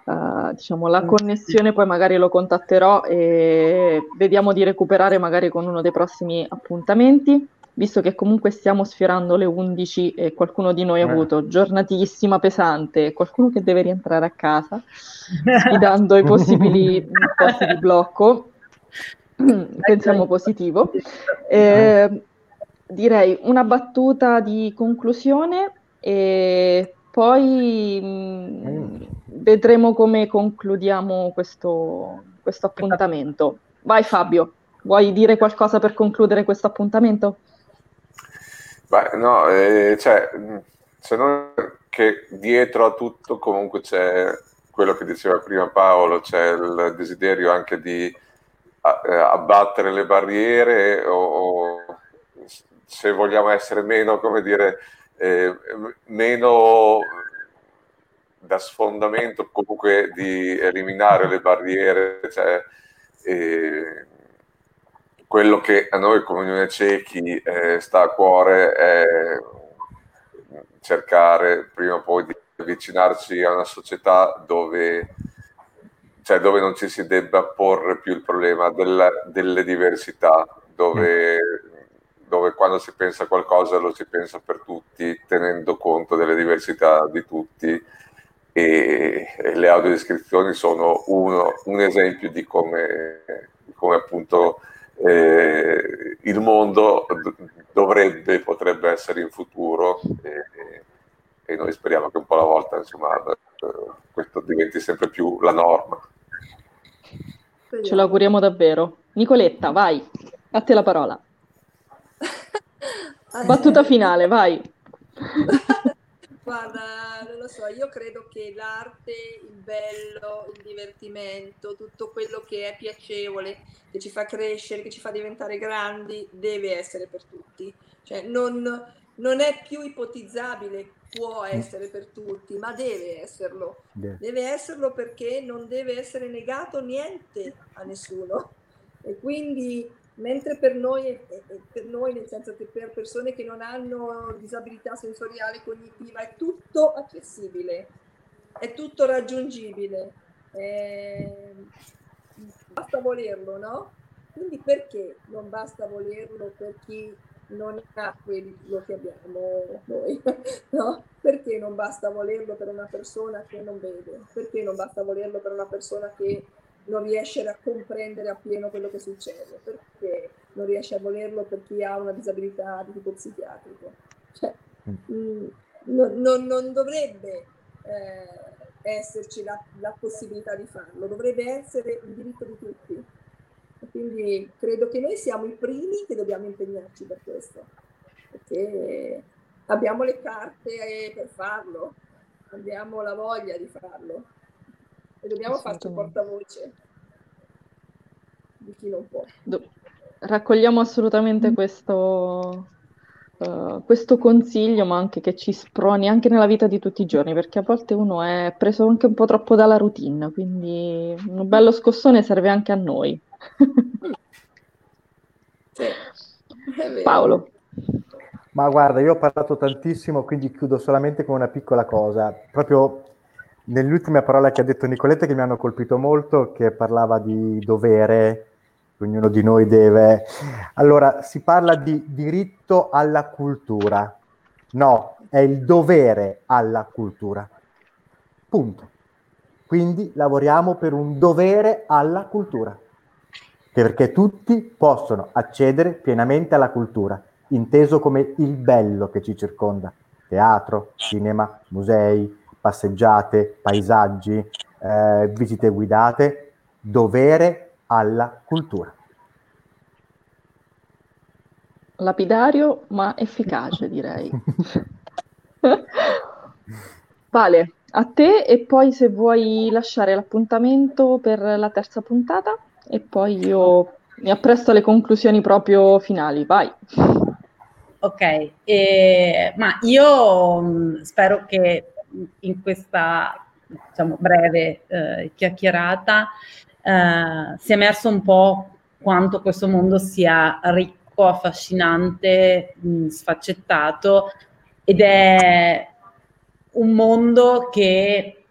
uh, diciamo, la connessione, poi magari lo contatterò e vediamo di recuperare magari con uno dei prossimi appuntamenti, visto che comunque stiamo sfiorando le 11 e qualcuno di noi ha eh. avuto giornatissima pesante, qualcuno che deve rientrare a casa, sfidando i possibili posti di blocco. Pensiamo positivo. Eh, direi una battuta di conclusione e poi mh, mm, vedremo come concludiamo questo, questo appuntamento. Vai Fabio, vuoi dire qualcosa per concludere questo appuntamento? Beh, no, eh, cioè, se non che dietro a tutto comunque c'è quello che diceva prima Paolo, c'è il desiderio anche di eh, abbattere le barriere o, o se vogliamo essere meno, come dire, eh, meno da sfondamento, comunque di eliminare le barriere, cioè, quello che a noi come Unione Cechi eh, sta a cuore è cercare prima o poi di avvicinarci a una società dove, cioè dove non ci si debba porre più il problema della, delle diversità, dove dove quando si pensa a qualcosa lo si pensa per tutti, tenendo conto delle diversità di tutti e, le audiodescrizioni sono uno, un esempio di come come appunto eh, il mondo dovrebbe, potrebbe essere in futuro e, e, noi speriamo che un po' alla volta insomma, questo diventi sempre più la norma. Ce l'auguriamo davvero. Nicoletta, vai, a te la parola. Battuta finale, vai. Guarda, non lo so, io credo che l'arte, il bello, il divertimento, tutto quello che è piacevole, che ci fa crescere, che ci fa diventare grandi, deve essere per tutti. Cioè, non, non è più ipotizzabile, può essere per tutti, ma deve esserlo. Deve esserlo perché non deve essere negato niente a nessuno. E quindi mentre per noi, per noi, nel senso che per persone che non hanno disabilità sensoriale cognitiva è tutto accessibile, è tutto raggiungibile, eh, basta volerlo, no? Quindi perché non basta volerlo per chi non ha quello che abbiamo noi, no? Perché non basta volerlo per una persona che non vede? Perché non basta volerlo per una persona che non riesce a comprendere appieno quello che succede, perché non riesce a volerlo per chi ha una disabilità di tipo psichiatrico. Cioè, mh, mm, non, non, non, dovrebbe eh, esserci la, la, possibilità di farlo, dovrebbe essere il diritto di tutti. E quindi credo che noi siamo i primi che dobbiamo impegnarci per questo, perché abbiamo le carte per farlo, abbiamo la voglia di farlo e dobbiamo farci portavoce di chi non può. Raccogliamo assolutamente questo, uh, questo consiglio, ma anche che ci sproni anche nella vita di tutti i giorni, perché a volte uno è preso anche un po' troppo dalla routine, quindi un bello scossone serve anche a noi. sì, Paolo. Ma guarda, io ho parlato tantissimo, quindi chiudo solamente con una piccola cosa. Proprio nell'ultima parola che ha detto Nicoletta che mi hanno colpito molto, che parlava di dovere, ognuno di noi deve. Allora, si parla di diritto alla cultura. No, è il dovere alla cultura. Punto. Quindi lavoriamo per un dovere alla cultura, perché tutti possono accedere pienamente alla cultura, inteso come il bello che ci circonda, teatro, cinema, musei, passeggiate, paesaggi, eh, visite guidate, dovere alla cultura. Lapidario ma efficace direi. vale, a te e poi se vuoi lasciare l'appuntamento per la terza puntata e poi io mi appresto alle conclusioni proprio finali, vai. Ok, eh, ma io mh, spero che in questa diciamo, breve eh, chiacchierata eh, si è emerso un po' quanto questo mondo sia ricco, affascinante, mh, sfaccettato ed è un mondo che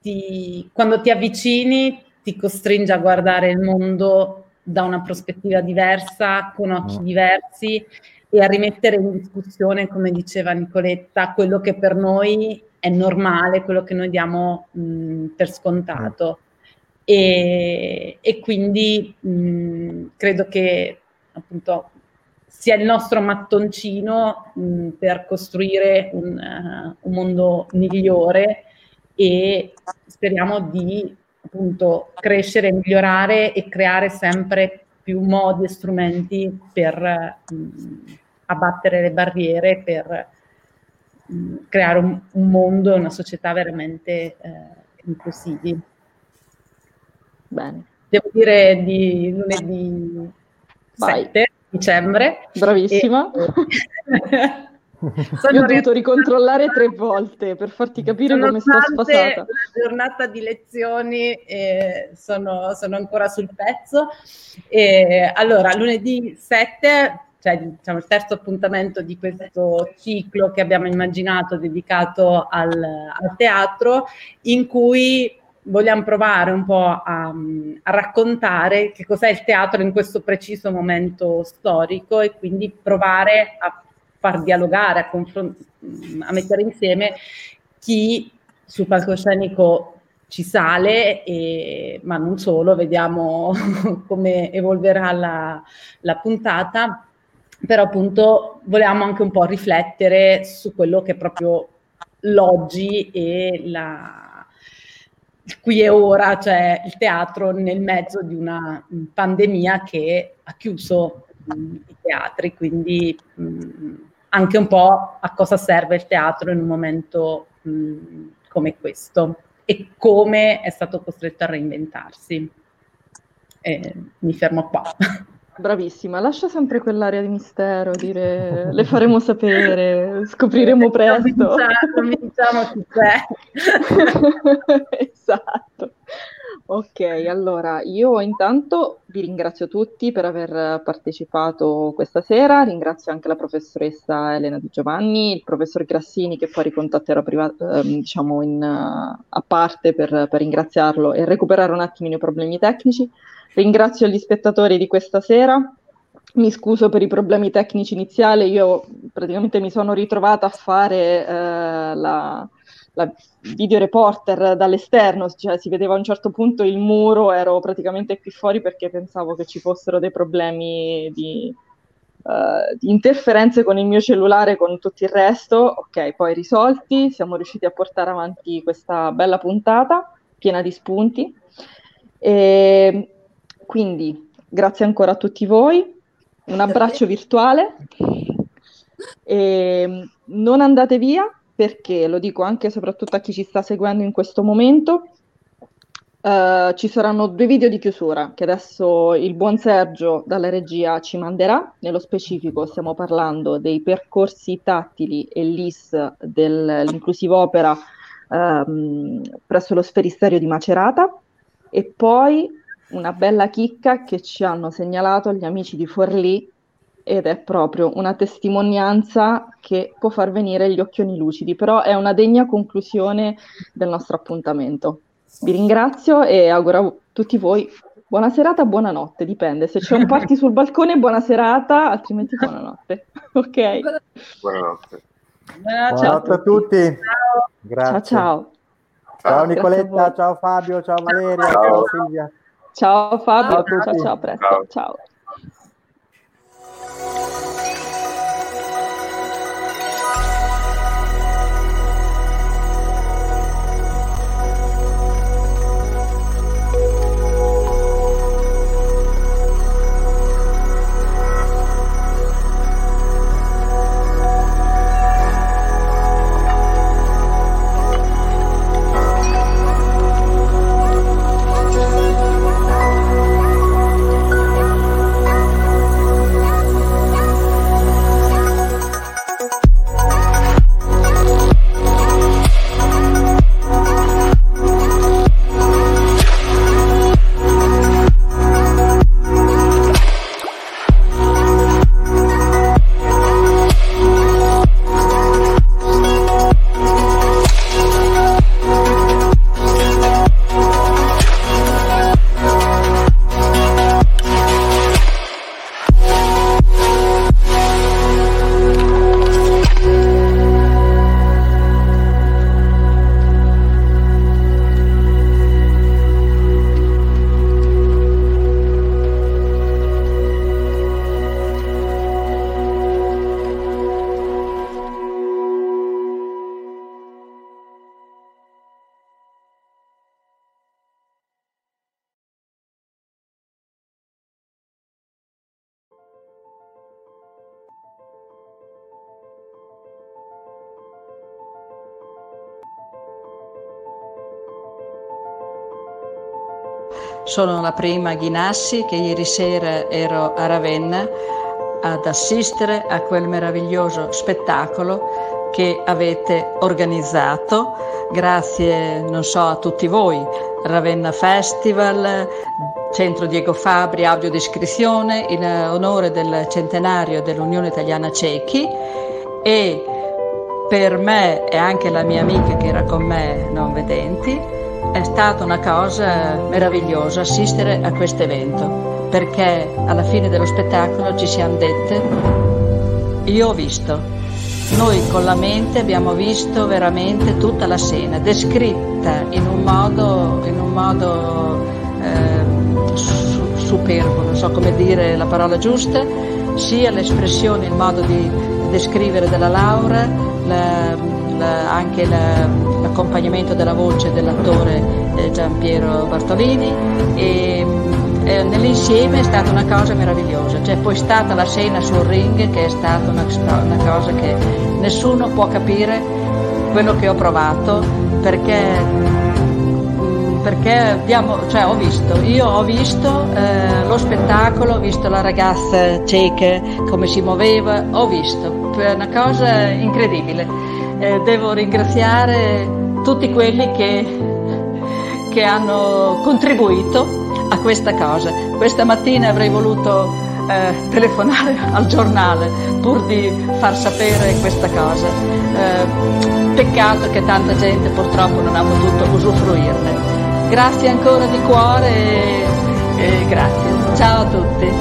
ti, quando ti avvicini ti costringe a guardare il mondo da una prospettiva diversa, con occhi diversi e a rimettere in discussione, come diceva Nicoletta, quello che per noi è normale, quello che noi diamo mh, per scontato. E, e quindi mh, credo che appunto sia il nostro mattoncino mh, per costruire un, uh, un, mondo migliore e speriamo di appunto crescere, migliorare e creare sempre più modi e strumenti per mh, abbattere le barriere, per mh, creare un, un, mondo e una società veramente eh, inclusivi. Bene. Devo dire di lunedì Vai. 7 dicembre. Bravissima. E... Io ho dovuto ricontrollare tre volte per farti capire come sto sfasata. Una giornata di lezioni e sono, sono ancora sul pezzo. E allora, lunedì 7, cioè diciamo il terzo appuntamento di questo ciclo che abbiamo immaginato dedicato al, al teatro, in cui vogliamo provare un po' a, a, raccontare che cos'è il teatro in questo preciso momento storico e quindi provare a far dialogare, a, confront- a mettere insieme chi sul palcoscenico ci sale, e, ma non solo, vediamo come evolverà la, la puntata, però appunto volevamo anche un po' riflettere su quello che è proprio l'oggi e la, qui e ora, cioè il teatro nel mezzo di una pandemia che ha chiuso mh, i teatri, quindi mh, anche un po' a cosa serve il teatro in un momento mh, come questo e come è stato costretto a reinventarsi. E mi fermo qua. Bravissima, lascia sempre quell'area di mistero, dire le faremo sapere, scopriremo presto. Non diciamo chi c'è. esatto. Ok, allora io intanto vi ringrazio tutti per aver partecipato questa sera, ringrazio anche la professoressa Elena Di Giovanni, il professor Grassini che poi ricontatterò priva- eh, diciamo in, uh, a parte per, per ringraziarlo e recuperare un attimino i problemi tecnici. Ringrazio gli spettatori di questa sera. Mi scuso per i problemi tecnici iniziali, io praticamente mi sono ritrovata a fare eh, la, la video reporter dall'esterno, cioè si vedeva a un certo punto il muro, ero praticamente qui fuori perché pensavo che ci fossero dei problemi di, uh, di interferenze con il mio cellulare, con tutto il resto. Ok, poi risolti, siamo riusciti a portare avanti questa bella puntata piena di spunti. E quindi grazie ancora a tutti voi, un abbraccio virtuale e non andate via perché, lo dico anche e soprattutto a chi ci sta seguendo in questo momento, Uh, ci saranno due video di chiusura che adesso il buon Sergio dalla regia ci manderà. Nello specifico stiamo parlando dei percorsi tattili e LIS dell'inclusive opera um, presso lo sferisterio di Macerata e poi una bella chicca che ci hanno segnalato gli amici di Forlì ed è proprio una testimonianza che può far venire gli occhioni lucidi, però è una degna conclusione del nostro appuntamento. Vi ringrazio e auguro a tutti voi buona serata, buonanotte, dipende. Se c'è un party sul balcone, buona serata, altrimenti buonanotte. ok? Buonanotte. Buonanotte a tutti. Ciao. Grazie. Ciao ciao. Ciao Nicoletta, ciao Fabio, ciao Valeria, Ciao. ciao Silvia. Ciao Fabio, Ciao a ciao ciao, presto. Ciao. ciao. Sono la prima Ghinassi che ieri sera ero a Ravenna ad assistere a quel meraviglioso spettacolo che avete organizzato. Grazie, non so, a tutti voi, Ravenna Festival, Centro Diego Fabri, audiodescrizione, in onore del centenario dell'Unione Italiana Cechi e per me e anche la mia amica che era con me non vedenti è stata una cosa meravigliosa assistere a questo evento perché alla fine dello spettacolo ci siamo dette io ho visto. Noi con la mente abbiamo visto veramente tutta la scena, descritta in un modo, in un modo eh, su- superbo, non so come dire la parola giusta, sia l'espressione, il modo di descrivere della Laura, la- anche la- l'accompagnamento della voce dell'attore eh, Giampiero Bartolini e eh, nell'insieme è stata una cosa meravigliosa. C'è poi stata la scena sul ring che è stata una, una cosa che nessuno può capire quello che ho provato perché perché abbiamo, cioè ho visto, io ho visto eh, lo spettacolo, ho visto la ragazza cieca come si muoveva, ho visto, è una cosa incredibile. Eh, devo ringraziare tutti quelli che, che hanno contribuito a questa cosa. Questa mattina avrei voluto eh, telefonare al giornale pur di far sapere questa cosa. Eh, peccato che tanta gente purtroppo non ha potuto usufruirne. Grazie ancora di cuore e, e grazie. Ciao a tutti.